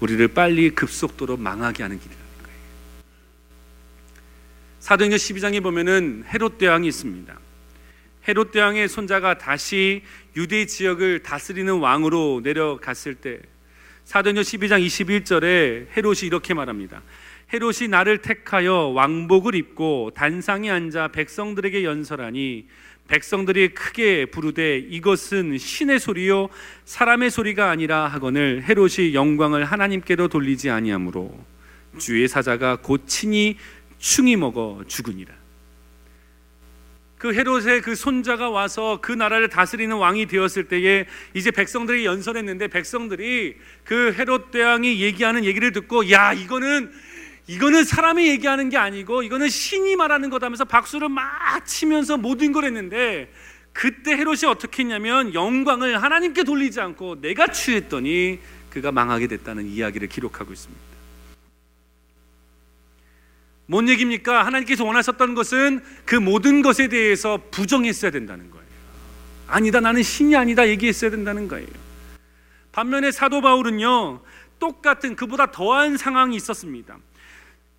우리를 빨리 급속도로 망하게 하는 길이라. 사도행전 12장에 보면은 헤롯 대왕이 있습니다. 헤롯 대왕의 손자가 다시 유대 지역을 다스리는 왕으로 내려갔을 때 사도행전 12장 21절에 헤롯이 이렇게 말합니다. 헤롯이 나를 택하여 왕복을 입고 단상에 앉아 백성들에게 연설하니 백성들이 크게 부르되 이것은 신의 소리요 사람의 소리가 아니라 하거늘 헤롯이 영광을 하나님께로 돌리지 아니하므로 주의 사자가 곧 친히 충이 먹어 죽으니라. 그 헤롯의 그 손자가 와서 그 나라를 다스리는 왕이 되었을 때에 이제 백성들이 연설했는데 백성들이 그 헤롯 대왕이 얘기하는 얘기를 듣고 야 이거는 이거는 사람이 얘기하는 게 아니고 이거는 신이 말하는 거다면서 박수를 막 치면서 모든 걸 했는데 그때 헤롯이 어떻게 했냐면 영광을 하나님께 돌리지 않고 내가 취했더니 그가 망하게 됐다는 이야기를 기록하고 있습니다. 뭔 얘기입니까? 하나님께서 원하셨던 것은 그 모든 것에 대해서 부정했어야 된다는 거예요. 아니다, 나는 신이 아니다 얘기했어야 된다는 거예요. 반면에 사도 바울은요, 똑같은 그보다 더한 상황이 있었습니다.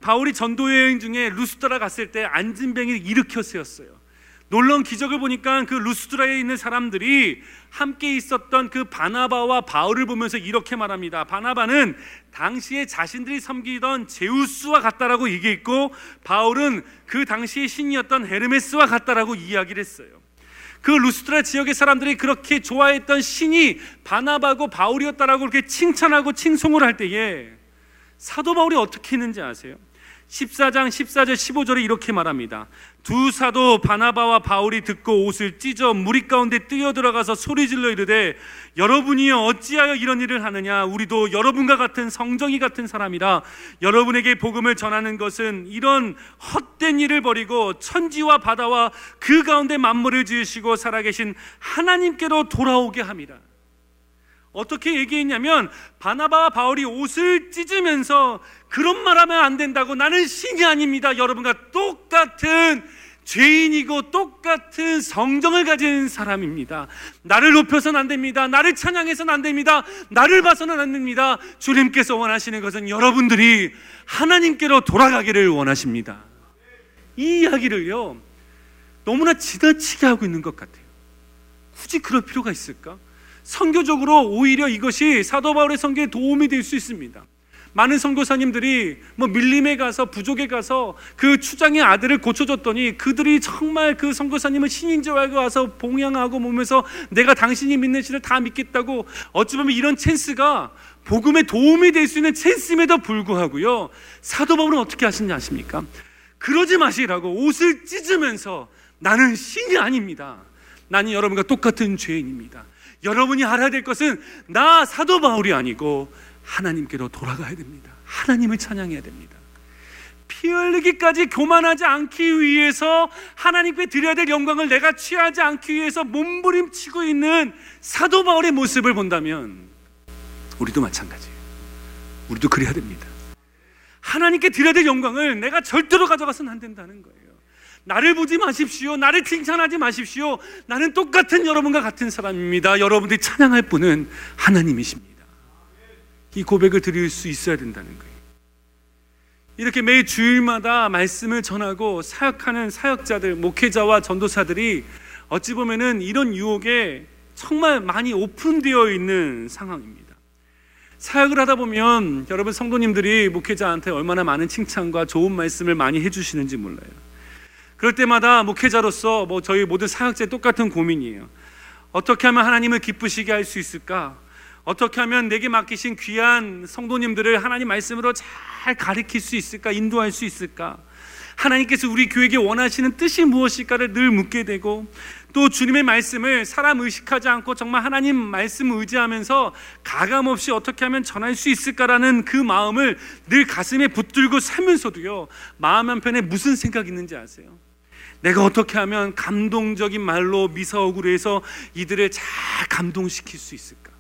바울이 전도 여행 중에 루스드라 갔을 때 안진병이 일으켜 세웠어요. 놀라운 기적을 보니까 그 루스드라에 있는 사람들이 함께 있었던 그 바나바와 바울을 보면서 이렇게 말합니다. 바나바는 당시에 자신들이 섬기던 제우스와 같다라고 얘기했고 바울은 그 당시의 신이었던 헤르메스와 같다라고 이야기를 했어요. 그 루스트라 지역의 사람들이 그렇게 좋아했던 신이 바나바고 바울이었다라고 그렇게 칭찬하고 칭송을 할 때에 사도 바울이 어떻게 했는지 아세요? 14장 14절 15절에 이렇게 말합니다. 두 사도 바나바와 바울이 듣고 옷을 찢어 무리 가운데 뛰어 들어가서 소리질러 이르되 여러분이여 어찌하여 이런 일을 하느냐? 우리도 여러분과 같은 성정이 같은 사람이라. 여러분에게 복음을 전하는 것은 이런 헛된 일을 버리고 천지와 바다와 그 가운데 만물을 지으시고 살아계신 하나님께로 돌아오게 함이라 어떻게 얘기했냐면 바나바와 바울이 옷을 찢으면서 그런 말하면 안 된다고 나는 신이 아닙니다. 여러분과 똑같은 죄인이고 똑같은 성정을 가진 사람입니다. 나를 높여서는 안 됩니다. 나를 찬양해서는 안 됩니다. 나를 봐서는 안 됩니다. 주님께서 원하시는 것은 여러분들이 하나님께로 돌아가기를 원하십니다. 이 이야기를요, 너무나 지나치게 하고 있는 것 같아요. 굳이 그럴 필요가 있을까? 선교적으로 오히려 이것이 사도 바울의 선교에 도움이 될 수 있습니다. 많은 선교사님들이 뭐 밀림에 가서 부족에 가서 그 추장의 아들을 고쳐줬더니 그들이 정말 그 선교사님은 신인 줄 알고 와서 봉양하고 보면서 내가 당신이 믿는 신을 다 믿겠다고 어찌 보면 이런 찬스가 복음에 도움이 될 수 있는 찬스임에도 불구하고요 사도 바울은 어떻게 하시냐 아십니까? 그러지 마시라고 옷을 찢으면서 나는 신이 아닙니다. 나는 여러분과 똑같은 죄인입니다. 여러분이 알아야 될 것은 나 사도 바울이 아니고 하나님께로 돌아가야 됩니다. 하나님을 찬양해야 됩니다. 피 흘리기까지 교만하지 않기 위해서 하나님께 드려야 될 영광을 내가 취하지 않기 위해서 몸부림치고 있는 사도 바울의 모습을 본다면 우리도 마찬가지예요. 우리도 그래야 됩니다. 하나님께 드려야 될 영광을 내가 절대로 가져가서는 안 된다는 거예요. 나를 보지 마십시오. 나를 칭찬하지 마십시오. 나는 똑같은 여러분과 같은 사람입니다. 여러분들이 찬양할 분은 하나님이십니다. 이 고백을 드릴 수 있어야 된다는 거예요. 이렇게 매 주일마다 말씀을 전하고 사역하는 사역자들, 목회자와 전도사들이 어찌 보면은 이런 유혹에 정말 많이 오픈되어 있는 상황입니다. 사역을 하다 보면 여러분 성도님들이 목회자한테 얼마나 많은 칭찬과 좋은 말씀을 많이 해주시는지 몰라요. 그럴 때마다 목회자로서 뭐 저희 모든 사역자의 똑같은 고민이에요. 어떻게 하면 하나님을 기쁘시게 할 수 있을까? 어떻게 하면 내게 맡기신 귀한 성도님들을 하나님 말씀으로 잘 가르칠 수 있을까? 인도할 수 있을까? 하나님께서 우리 교회에게 원하시는 뜻이 무엇일까를 늘 묻게 되고 또 주님의 말씀을 사람 의식하지 않고 정말 하나님 말씀 의지하면서 가감 없이 어떻게 하면 전할 수 있을까라는 그 마음을 늘 가슴에 붙들고 살면서도요 마음 한편에 무슨 생각이 있는지 아세요? 내가 어떻게 하면 감동적인 말로 미사옥으로 해서 이들을 잘 감동시킬 수 있을까?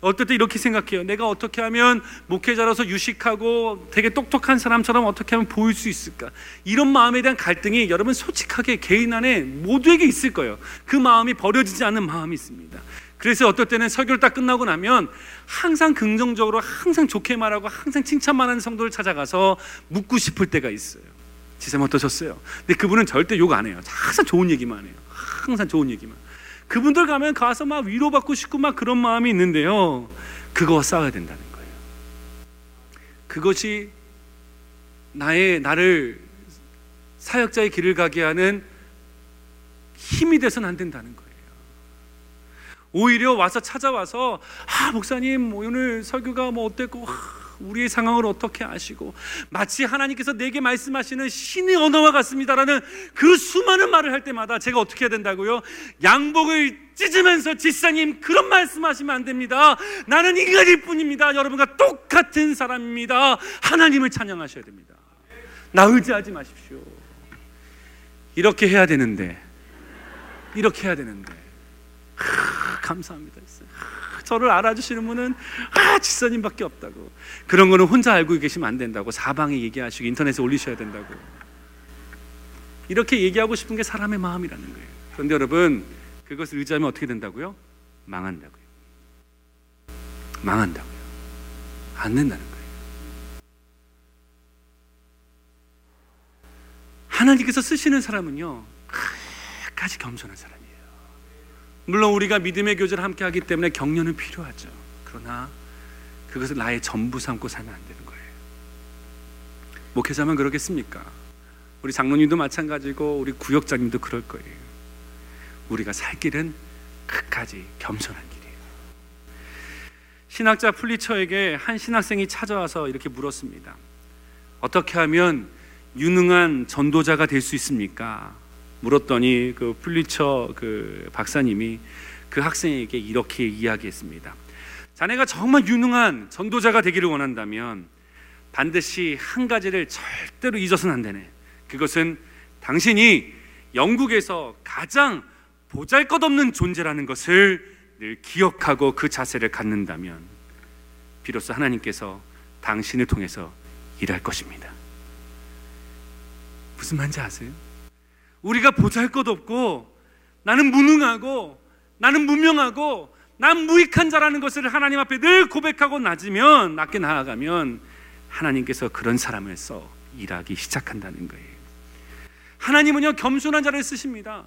어떨 때 이렇게 생각해요. 내가 어떻게 하면 목회자로서 유식하고 되게 똑똑한 사람처럼 어떻게 하면 보일 수 있을까? 이런 마음에 대한 갈등이 여러분 솔직하게 개인 안에 모두에게 있을 거예요. 그 마음이 버려지지 않는 마음이 있습니다. 그래서 어떨 때는 설교를 딱 끝나고 나면 항상 긍정적으로 항상 좋게 말하고 항상 칭찬만 하는 성도를 찾아가서 묻고 싶을 때가 있어요. 지쌤 어떠셨어요? 근데 그분은 절대 욕 안 해요. 항상 좋은 얘기만 해요. 항상 좋은 얘기만. 그분들 가면 가서 막 위로받고 싶고 막 그런 마음이 있는데요. 그거와 싸워야 된다는 거예요. 그것이 나의 나를 사역자의 길을 가게 하는 힘이 돼서는 안 된다는 거예요. 오히려 와서 찾아와서 아 목사님 오늘 설교가 뭐 어땠고 우리의 상황을 어떻게 아시고 마치 하나님께서 내게 말씀하시는 신의 언어와 같습니다라는 그 수많은 말을 할 때마다 제가 어떻게 해야 된다고요? 양복을 찢으면서 지사님 그런 말씀하시면 안 됩니다. 나는 인간일 뿐입니다. 여러분과 똑같은 사람입니다. 하나님을 찬양하셔야 됩니다. 나 의지하지 마십시오. 이렇게 해야 되는데 이렇게 해야 되는데 하, 감사합니다. 저를 알아주시는 분은 아 지사님밖에 없다고. 그런 거는 혼자 알고 계시면 안 된다고. 사방에 얘기하시고 인터넷에 올리셔야 된다고. 이렇게 얘기하고 싶은 게 사람의 마음이라는 거예요. 그런데 여러분 그것을 의지하면 어떻게 된다고요? 망한다고요. 망한다고요. 안 된다는 거예요. 하나님께서 쓰시는 사람은요 끝까지 겸손한 사람이에요. 물론 우리가 믿음의 교제를 함께 하기 때문에 격려는 필요하죠. 그러나 그것을 나의 전부 삼고 살면 안 되는 거예요. 목회자만 그러겠습니까? 우리 장로님도 마찬가지고 우리 구역장님도 그럴 거예요. 우리가 살 길은 끝까지 겸손한 길이에요. 신학자 플리처에게 한 신학생이 찾아와서 이렇게 물었습니다. 어떻게 하면 유능한 전도자가 될 수 있습니까? 물었더니 그 플리처 그 박사님이 그 학생에게 이렇게 이야기했습니다. 자네가 정말 유능한 전도자가 되기를 원한다면 반드시 한 가지를 절대로 잊어서는 안 되네. 그것은 당신이 영국에서 가장 보잘 것 없는 존재라는 것을 늘 기억하고 그 자세를 갖는다면 비로소 하나님께서 당신을 통해서 일할 것입니다. 무슨 말인지 아세요? 우리가 보잘 것 없고 나는 무능하고 나는 무명하고 난 무익한 자라는 것을 하나님 앞에 늘 고백하고 낮으면 낮게 나아가면 하나님께서 그런 사람을 써 일하기 시작한다는 거예요. 하나님은요 겸손한 자를 쓰십니다.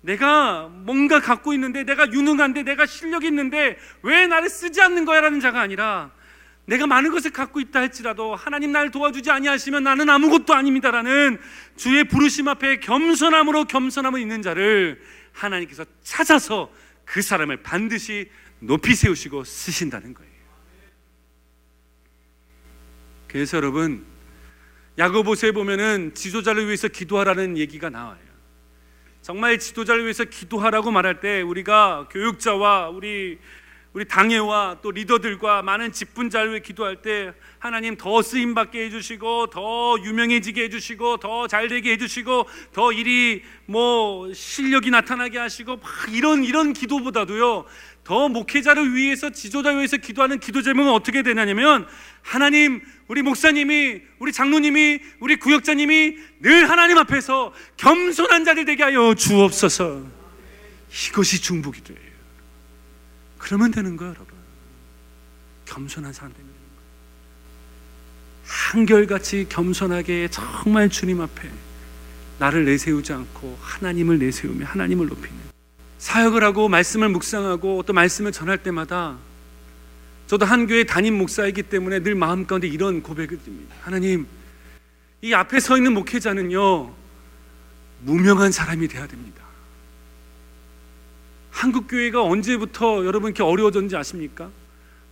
내가 뭔가 갖고 있는데 내가 유능한데 내가 실력이 있는데 왜 나를 쓰지 않는 거야라는 자가 아니라 내가 많은 것을 갖고 있다 할지라도 하나님 날 도와주지 아니하시면 나는 아무것도 아닙니다라는 주의 부르심 앞에 겸손함으로 겸손함을 있는 자를 하나님께서 찾아서 그 사람을 반드시 높이 세우시고 쓰신다는 거예요. 그래서 여러분 야고보서에 보면은 지도자를 위해서 기도하라는 얘기가 나와요. 정말 지도자를 위해서 기도하라고 말할 때 우리가 교육자와 우리 우리 당회와 또 리더들과 많은 직분자를 위해 기도할 때 하나님 더 쓰임 받게 해주시고 더 유명해지게 해주시고 더 잘되게 해주시고 더 일이 뭐 실력이 나타나게 하시고 막 이런 이런 기도보다도요 더 목회자를 위해서 지도자를 위해서 기도하는 기도 제목은 어떻게 되냐면 하나님 우리 목사님이 우리 장로님이 우리 구역자님이 늘 하나님 앞에서 겸손한 자들 되게 하여 주옵소서 이것이 중보기도예요. 그러면 되는 거예요, 여러분. 겸손한 사람 되는 거예요. 한결같이 겸손하게 정말 주님 앞에 나를 내세우지 않고 하나님을 내세우며 하나님을 높이는 사역을 하고 말씀을 묵상하고 또 말씀을 전할 때마다 저도 한 교회 담임 목사이기 때문에 늘 마음 가운데 이런 고백을 드립니다. 하나님, 이 앞에 서 있는 목회자는요, 무명한 사람이 돼야 됩니다. 한국 교회가 언제부터 여러분 이렇게 어려워졌는지 아십니까?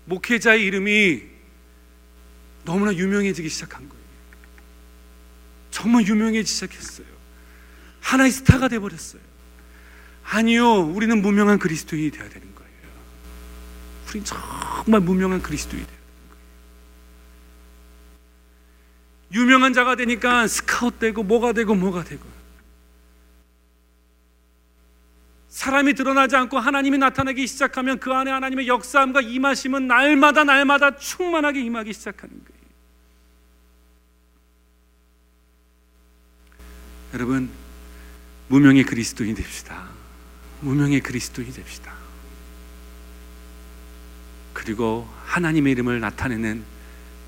목회자의 이름이 너무나 유명해지기 시작한 거예요. 정말 유명해지기 시작했어요. 하나의 스타가 돼 버렸어요. 아니요, 우리는 무명한 그리스도인이 되어야 되는 거예요. 우린 정말 무명한 그리스도인이 되어야 되는 거예요. 유명한 자가 되니까 스카웃 되고 뭐가 되고 뭐가 되고 사람이 드러나지 않고 하나님이 나타나기 시작하면 그 안에 하나님의 역사함과 임하심은 날마다 날마다 충만하게 임하기 시작하는 거예요. 여러분 무명의 그리스도인이 됩시다. 무명의 그리스도인이 됩시다. 그리고 하나님의 이름을 나타내는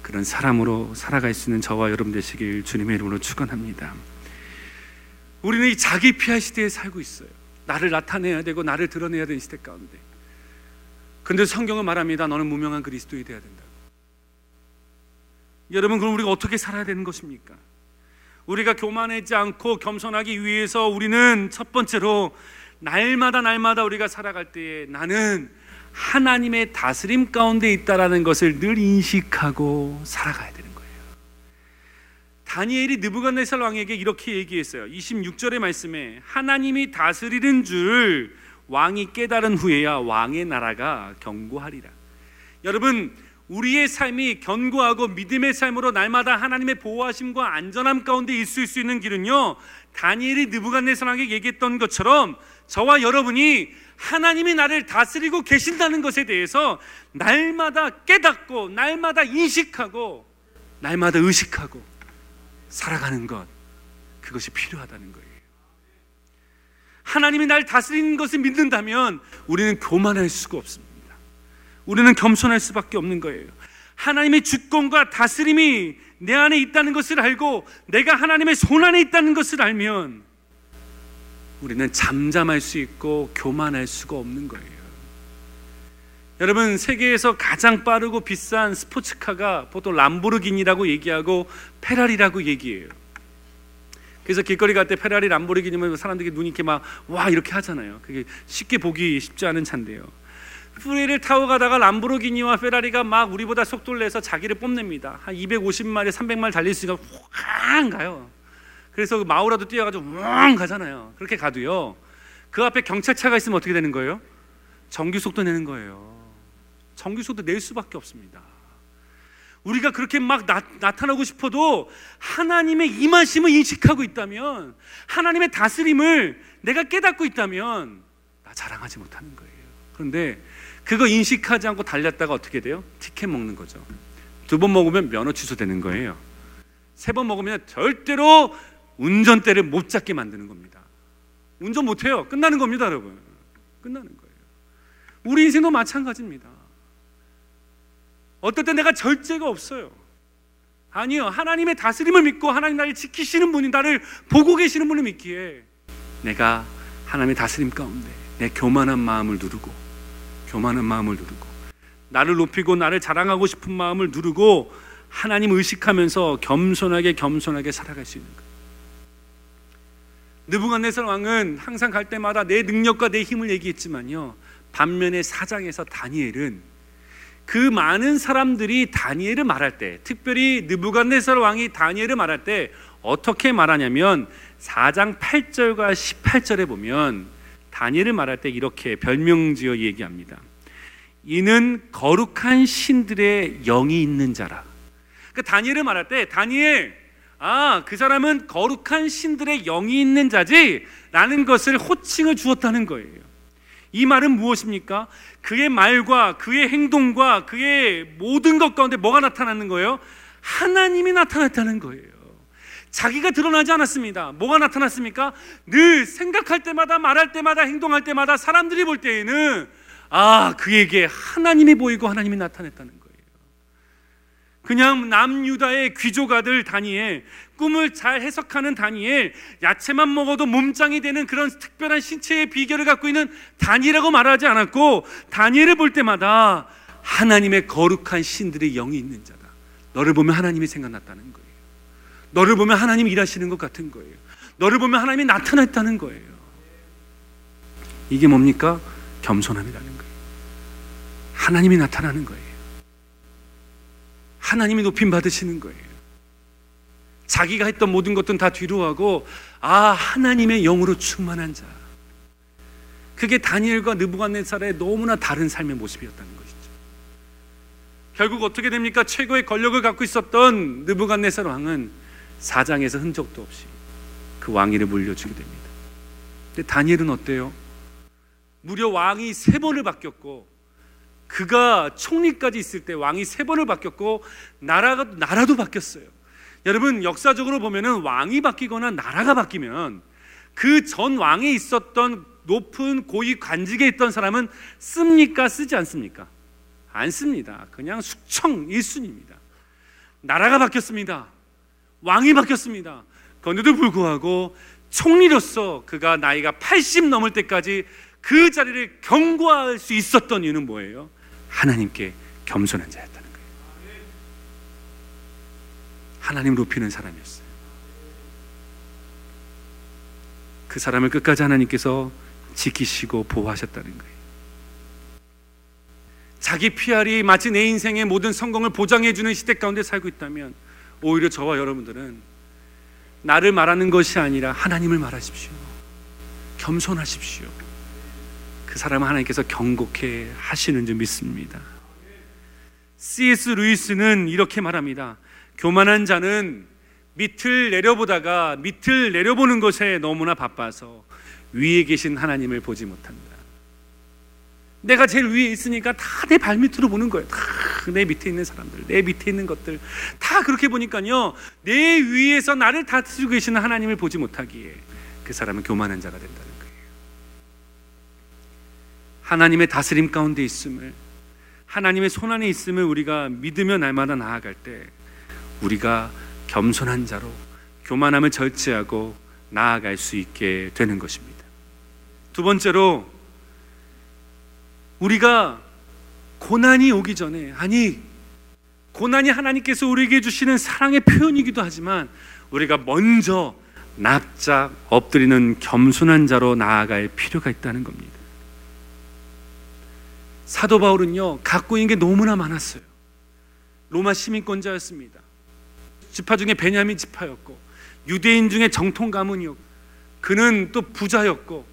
그런 사람으로 살아갈 수 있는 저와 여러분 되시길 주님의 이름으로 축원합니다. 우리는 이 자기 피할 시대에 살고 있어요. 나를 나타내야 되고 나를 드러내야 되는 시대 가운데. 근데 성경은 말합니다. 너는 무명한 그리스도이 되어야 된다고. 여러분 그럼 우리가 어떻게 살아야 되는 것입니까? 우리가 교만하지 않고 겸손하기 위해서 우리는 첫 번째로 날마다 날마다 우리가 살아갈 때에 나는 하나님의 다스림 가운데 있다라는 것을 늘 인식하고 살아가야 거예요. 다니엘이 느부갓네살 왕에게 이렇게 얘기했어요. 26절의 말씀에 하나님이 다스리는 줄 왕이 깨달은 후에야 왕의 나라가 견고하리라. 여러분 우리의 삶이 견고하고 믿음의 삶으로 날마다 하나님의 보호하심과 안전함 가운데 있을 수 있는 길은요. 다니엘이 느부갓네살에게 얘기했던 것처럼 저와 여러분이 하나님이 나를 다스리고 계신다는 것에 대해서 날마다 깨닫고 날마다 인식하고 날마다 의식하고 살아가는 것 그것이 필요하다는 거예요. 하나님이 날 다스리는 것을 믿는다면 우리는 교만할 수가 없습니다. 우리는 겸손할 수밖에 없는 거예요. 하나님의 주권과 다스림이 내 안에 있다는 것을 알고 내가 하나님의 손 안에 있다는 것을 알면 우리는 잠잠할 수 있고 교만할 수가 없는 거예요. 여러분 세계에서 가장 빠르고 비싼 스포츠카가 보통 람보르기니라고 얘기하고 페라리라고 얘기해요. 그래서 길거리 갈 때 페라리 람보르기니면 사람들이 눈이 이렇게 막 와 이렇게 하잖아요. 그게 쉽게 보기 쉽지 않은 차인데요. 프리를 타고 가다가 람보르기니와 페라리가 막 우리보다 속도를 내서 자기를 뽐냅니다. 한 250마리, 300마리 달릴 수 있으니까 확 가요. 그래서 그 마우라도 뛰어가지고 왕 가잖아요. 그렇게 가도요. 그 앞에 경찰차가 있으면 어떻게 되는 거예요? 정규 속도 내는 거예요. 정규 속도 낼 수밖에 없습니다. 우리가 그렇게 막 나, 타나고 싶어도 하나님의 임하심을 인식하고 있다면 하나님의 다스림을 내가 깨닫고 있다면 나 자랑하지 못하는 거예요. 그런데 그거 인식하지 않고 달렸다가 어떻게 돼요? 티켓 먹는 거죠. 두 번 먹으면 면허 취소되는 거예요. 세 번 먹으면 절대로 운전대를 못 잡게 만드는 겁니다. 운전 못 해요. 끝나는 겁니다, 여러분. 끝나는 거예요. 우리 인생도 마찬가지입니다. 어떨 때 내가 절제가 없어요. 아니요. 하나님의 다스림을 믿고 하나님 나를 지키시는 분이 나를 보고 계시는 분을 믿기에 내가 하나님의 다스림 가운데 내 교만한 마음을 누르고 교만한 마음을 누르고 나를 높이고 나를 자랑하고 싶은 마음을 누르고 하나님 의식하면서 겸손하게 겸손하게 살아갈 수 있는 거예요. 느부갓네살 왕은 항상 갈 때마다 내 능력과 내 힘을 얘기했지만요. 반면에 사장에서 다니엘은 그 많은 사람들이 다니엘을 말할 때, 특별히 느부갓네살 왕이 다니엘을 말할 때 어떻게 말하냐면 4장 8절과 18절에 보면 다니엘을 말할 때 이렇게 별명지어 얘기합니다. 이는 거룩한 신들의 영이 있는 자라. 그 다니엘을 말할 때 다니엘 아, 그 사람은 거룩한 신들의 영이 있는 자지 라는 것을 호칭을 주었다는 거예요. 이 말은 무엇입니까? 그의 말과 그의 행동과 그의 모든 것 가운데 뭐가 나타나는 거예요? 하나님이 나타났다는 거예요. 자기가 드러나지 않았습니다. 뭐가 나타났습니까? 늘 생각할 때마다 말할 때마다 행동할 때마다 사람들이 볼 때에는 아, 그에게 하나님이 보이고 하나님이 나타났다는 거예요. 그냥 남유다의 귀족 아들 다니엘, 꿈을 잘 해석하는 다니엘, 야채만 먹어도 몸짱이 되는 그런 특별한 신체의 비결을 갖고 있는 다니엘이라고 말하지 않았고, 다니엘을 볼 때마다 하나님의 거룩한 신들의 영이 있는 자다. 너를 보면 하나님이 생각났다는 거예요. 너를 보면 하나님이 일하시는 것 같은 거예요. 너를 보면 하나님이 나타났다는 거예요. 이게 뭡니까? 겸손함이라는 거예요. 하나님이 나타나는 거예요. 하나님이 높임 받으시는 거예요. 자기가 했던 모든 것들은 다 뒤로 하고 아 하나님의 영으로 충만한 자. 그게 다니엘과 느부갓네살의 너무나 다른 삶의 모습이었다는 것이죠. 결국 어떻게 됩니까? 최고의 권력을 갖고 있었던 느부갓네살 왕은 사장에서 흔적도 없이 그 왕위를 물려주게 됩니다. 근데 다니엘은 어때요? 무려 왕이 세 번을 바뀌었고 그가 총리까지 있을 때 왕이 세 번을 바뀌었고 나라가 나라도 바뀌었어요. 여러분 역사적으로 보면은 왕이 바뀌거나 나라가 바뀌면 그 전 왕에 있었던 높은 고위 관직에 있던 사람은 씁니까 쓰지 않습니까? 안 씁니다. 그냥 숙청 일순입니다. 나라가 바뀌었습니다. 왕이 바뀌었습니다. 그런데도 불구하고 총리로서 그가 나이가 80 넘을 때까지 그 자리를 경고할 수 있었던 이유는 뭐예요? 하나님께 겸손한 자였다는 거예요. 하나님 높이는 사람이었어요. 그 사람을 끝까지 하나님께서 지키시고 보호하셨다는 거예요. 자기 PR이 마치 내 인생의 모든 성공을 보장해주는 시대 가운데 살고 있다면 오히려 저와 여러분들은 나를 말하는 것이 아니라 하나님을 말하십시오. 겸손하십시오. 그 사람을 하나님께서 경고케 하시는 줄 믿습니다. C.S. 루이스는 이렇게 말합니다. 교만한 자는 밑을 내려보다가 밑을 내려보는 것에 너무나 바빠서 위에 계신 하나님을 보지 못한다. 내가 제일 위에 있으니까 다 내 발밑으로 보는 거예요. 다 내 밑에 있는 사람들, 내 밑에 있는 것들 다 그렇게 보니까요. 내 위에서 나를 다스리고 계시는 하나님을 보지 못하기에 그 사람은 교만한 자가 된다. 하나님의 다스림 가운데 있음을 하나님의 손 안에 있음을 우리가 믿으며 날마다 나아갈 때 우리가 겸손한 자로 교만함을 절제하고 나아갈 수 있게 되는 것입니다. 두 번째로 우리가 고난이 오기 전에 아니 고난이 하나님께서 우리에게 주시는 사랑의 표현이기도 하지만 우리가 먼저 납작 엎드리는 겸손한 자로 나아갈 필요가 있다는 겁니다. 사도 바울은요 갖고 있는 게 너무나 많았어요. 로마 시민권자였습니다. 지파 중에 베냐민 지파였고 유대인 중에 정통 가문이었고 그는 또 부자였고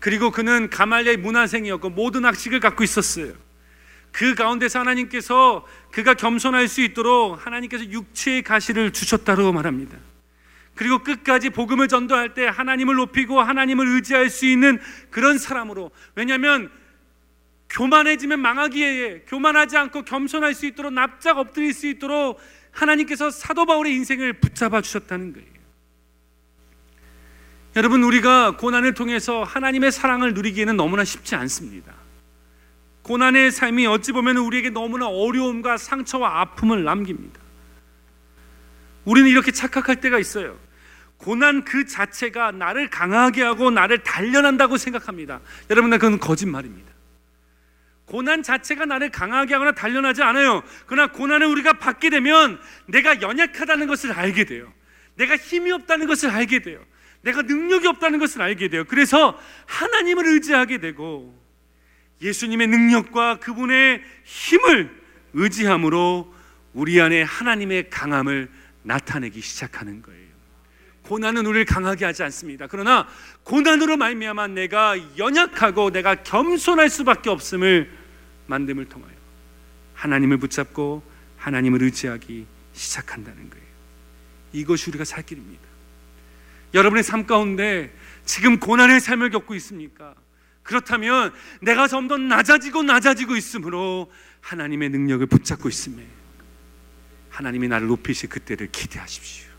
그리고 그는 가말리의 문화생이었고 모든 학식을 갖고 있었어요. 그 가운데서 하나님께서 그가 겸손할 수 있도록 하나님께서 육체의 가시를 주셨다고 말합니다. 그리고 끝까지 복음을 전도할 때 하나님을 높이고 하나님을 의지할 수 있는 그런 사람으로 왜냐하면 교만해지면 망하기에 교만하지 않고 겸손할 수 있도록 납작 엎드릴 수 있도록 하나님께서 사도 바울의 인생을 붙잡아 주셨다는 거예요. 여러분 우리가 고난을 통해서 하나님의 사랑을 누리기에는 너무나 쉽지 않습니다. 고난의 삶이 어찌 보면 우리에게 너무나 어려움과 상처와 아픔을 남깁니다. 우리는 이렇게 착각할 때가 있어요. 고난 그 자체가 나를 강하게 하고 나를 단련한다고 생각합니다. 여러분, 그건 거짓말입니다. 고난 자체가 나를 강하게 하거나 단련하지 않아요. 그러나 고난을 우리가 받게 되면 내가 연약하다는 것을 알게 돼요. 내가 힘이 없다는 것을 알게 돼요. 내가 능력이 없다는 것을 알게 돼요. 그래서 하나님을 의지하게 되고 예수님의 능력과 그분의 힘을 의지함으로 우리 안에 하나님의 강함을 나타내기 시작하는 거예요. 고난은 우리를 강하게 하지 않습니다. 그러나 고난으로 말미암아 내가 연약하고 내가 겸손할 수밖에 없음을 만듦을 통하여 하나님을 붙잡고 하나님을 의지하기 시작한다는 거예요. 이것이 우리가 살 길입니다. 여러분의 삶 가운데 지금 고난의 삶을 겪고 있습니까? 그렇다면 내가 점점 낮아지고 낮아지고 있으므로 하나님의 능력을 붙잡고 있음에 하나님이 나를 높이실 그때를 기대하십시오.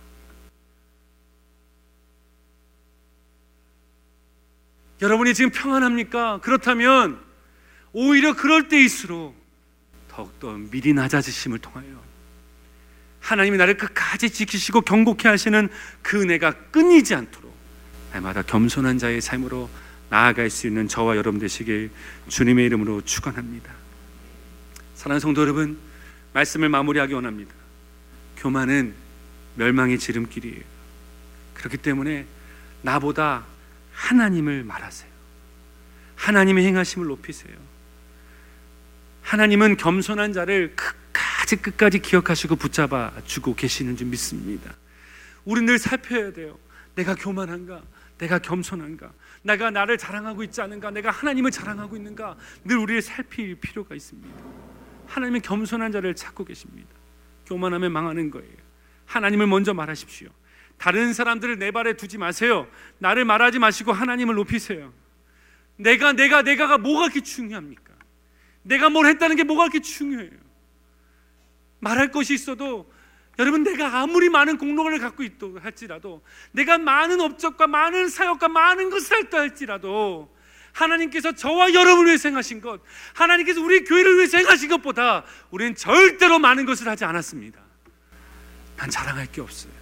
여러분이 지금 평안합니까? 그렇다면 오히려 그럴 때일수록 더욱더 미리 낮아지심을 통하여 하나님이 나를 끝까지 지키시고 경고케 하시는 그 은혜가 끊이지 않도록 날마다 겸손한 자의 삶으로 나아갈 수 있는 저와 여러분 되시길 주님의 이름으로 축원합니다. 사랑하는 성도 여러분, 말씀을 마무리하기 원합니다. 교만은 멸망의 지름길이에요. 그렇기 때문에 나보다 하나님을 말하세요. 하나님의 행하심을 높이세요. 하나님은 겸손한 자를 끝까지 끝까지 기억하시고 붙잡아 주고 계시는 줄 믿습니다. 우리 늘 살펴야 돼요. 내가 교만한가? 내가 겸손한가? 내가 나를 자랑하고 있지 않은가? 내가 하나님을 자랑하고 있는가? 늘 우리를 살필 필요가 있습니다. 하나님은 겸손한 자를 찾고 계십니다. 교만하면 망하는 거예요. 하나님을 먼저 말하십시오. 다른 사람들을 내 발에 두지 마세요. 나를 말하지 마시고 하나님을 높이세요. 내가 내가 내가가 뭐가 그렇게 중요합니까? 내가 뭘 했다는 게 뭐가 그렇게 중요해요? 말할 것이 있어도 여러분 내가 아무리 많은 공로를 갖고 있다 할지라도 내가 많은 업적과 많은 사역과 많은 것을 했다 할지라도 하나님께서 저와 여러분을 위해 생하신 것 하나님께서 우리 교회를 위해 생하신 것보다 우리는 절대로 많은 것을 하지 않았습니다. 난 자랑할 게 없어요.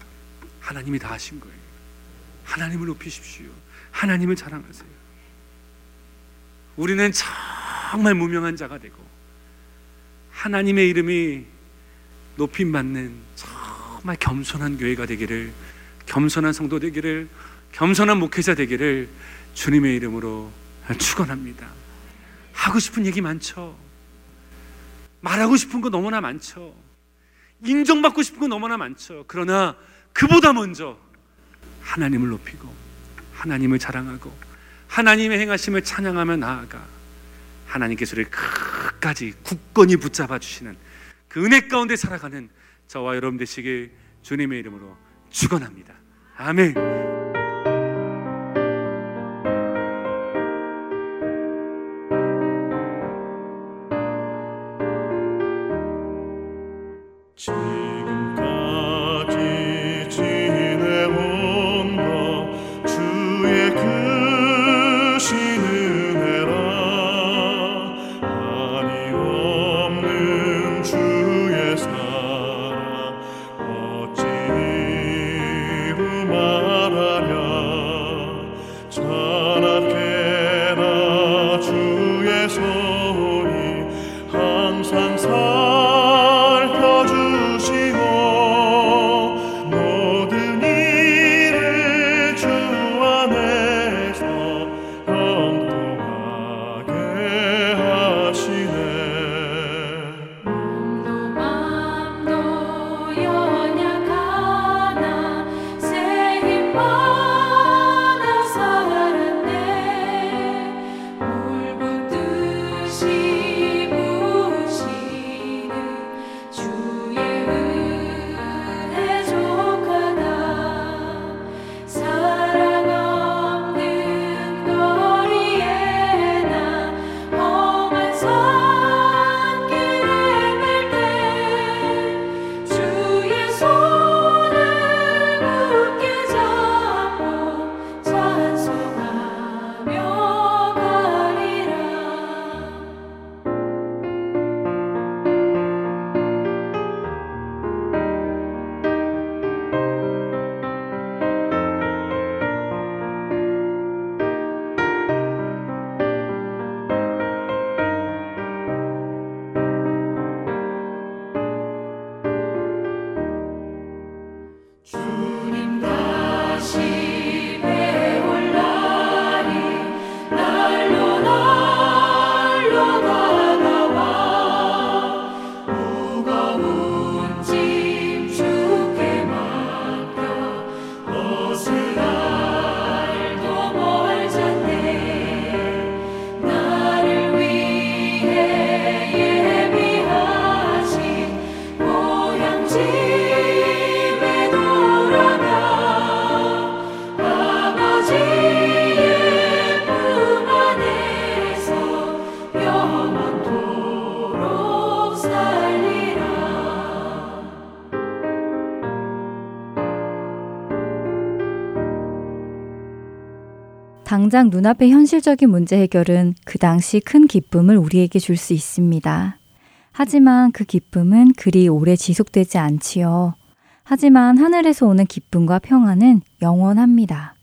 하나님이 다 하신 거예요. 하나님을 높이십시오. 하나님을 자랑하세요. 우리는 정말 무명한 자가 되고 하나님의 이름이 높임 받는 정말 겸손한 교회가 되기를 겸손한 성도 되기를 겸손한 목회자 되기를 주님의 이름으로 축원합니다. 하고 싶은 얘기 많죠. 말하고 싶은 거 너무나 많죠. 인정받고 싶은 거 너무나 많죠. 그러나 그보다 먼저 하나님을 높이고 하나님을 자랑하고 하나님의 행하심을 찬양하며 나아가 하나님께서 우리를 끝까지 굳건히 붙잡아 주시는 그 은혜 가운데 살아가는 저와 여러분 되시길 주님의 이름으로 축원합니다. 아멘. 당장 눈앞의 현실적인 문제 해결은 그 당시 큰 기쁨을 우리에게 줄 수 있습니다. 하지만 그 기쁨은 그리 오래 지속되지 않지요. 하지만 하늘에서 오는 기쁨과 평안은 영원합니다.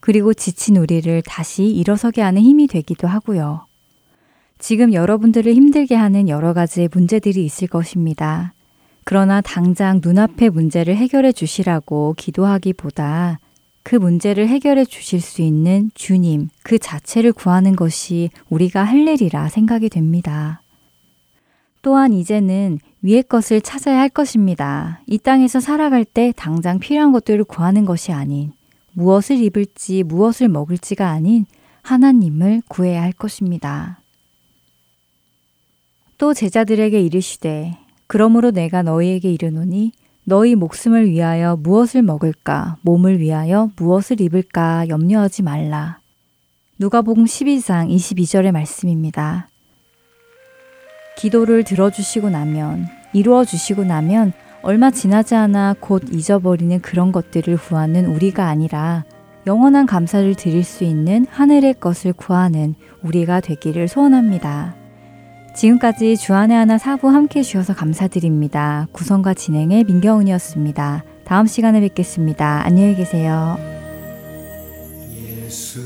그리고 지친 우리를 다시 일어서게 하는 힘이 되기도 하고요. 지금 여러분들을 힘들게 하는 여러 가지의 문제들이 있을 것입니다. 그러나 당장 눈앞의 문제를 해결해 주시라고 기도하기보다 그 문제를 해결해 주실 수 있는 주님 그 자체를 구하는 것이 우리가 할 일이라 생각이 됩니다. 또한 이제는 위의 것을 찾아야 할 것입니다. 이 땅에서 살아갈 때 당장 필요한 것들을 구하는 것이 아닌 무엇을 입을지 무엇을 먹을지가 아닌 하나님을 구해야 할 것입니다. 또 제자들에게 이르시되 그러므로 내가 너희에게 이르노니 너희 목숨을 위하여 무엇을 먹을까 몸을 위하여 무엇을 입을까 염려하지 말라. 누가복음 12장 22절의 말씀입니다. 기도를 들어주시고 나면, 이루어 주시고 나면 얼마 지나지 않아 곧 잊어버리는 그런 것들을 구하는 우리가 아니라 영원한 감사를 드릴 수 있는 하늘의 것을 구하는 우리가 되기를 소원합니다. 지금까지 주안의 하나 사부 함께 주셔서 감사드립니다. 구성과 진행의 민경훈이었습니다. 다음 시간에 뵙겠습니다. 안녕히 계세요. 예수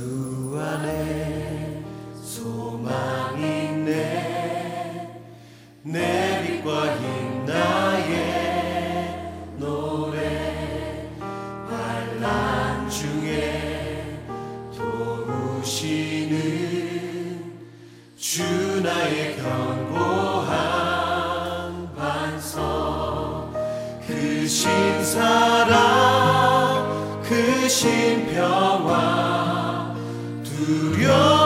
주 나의 견고한 반석 그 신 사랑 그 신 평화 두려움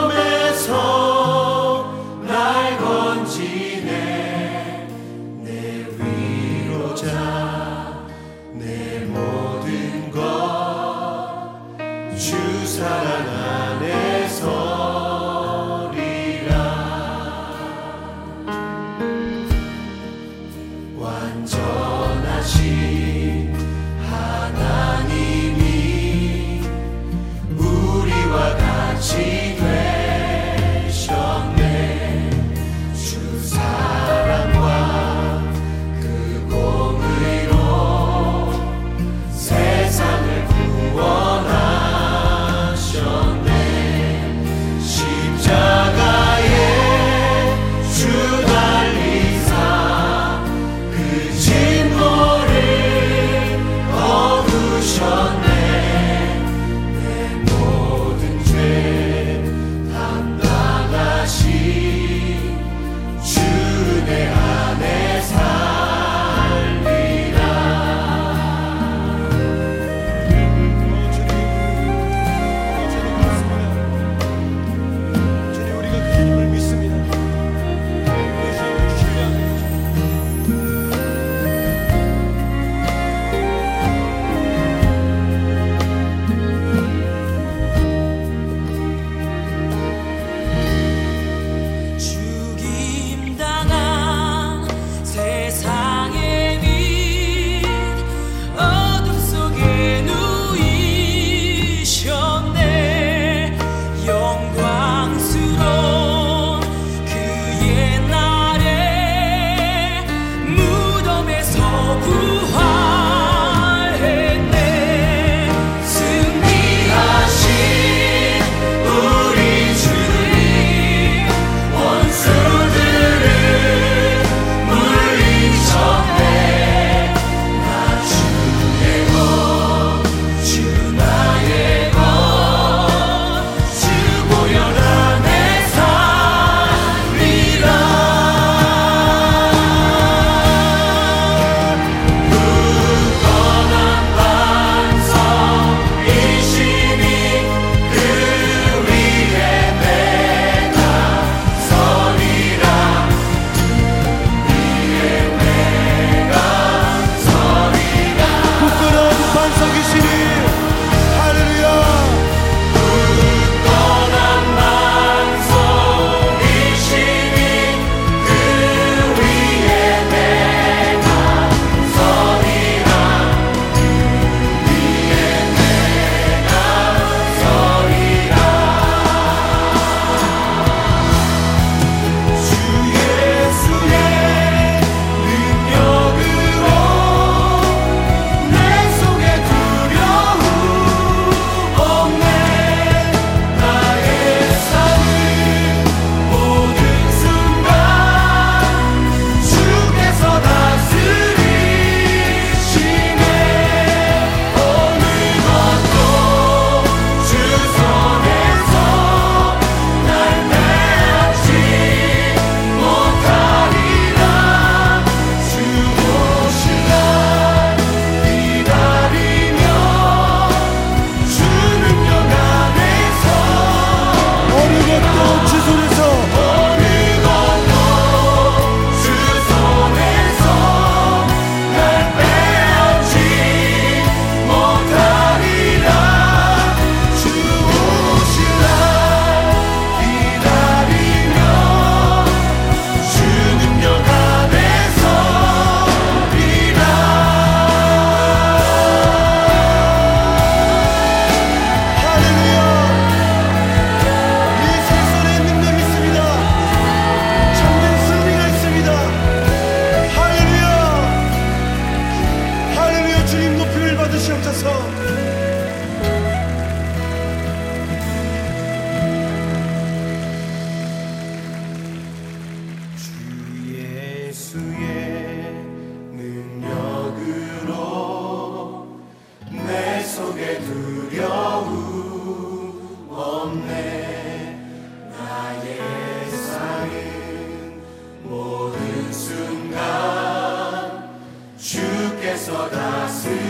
주께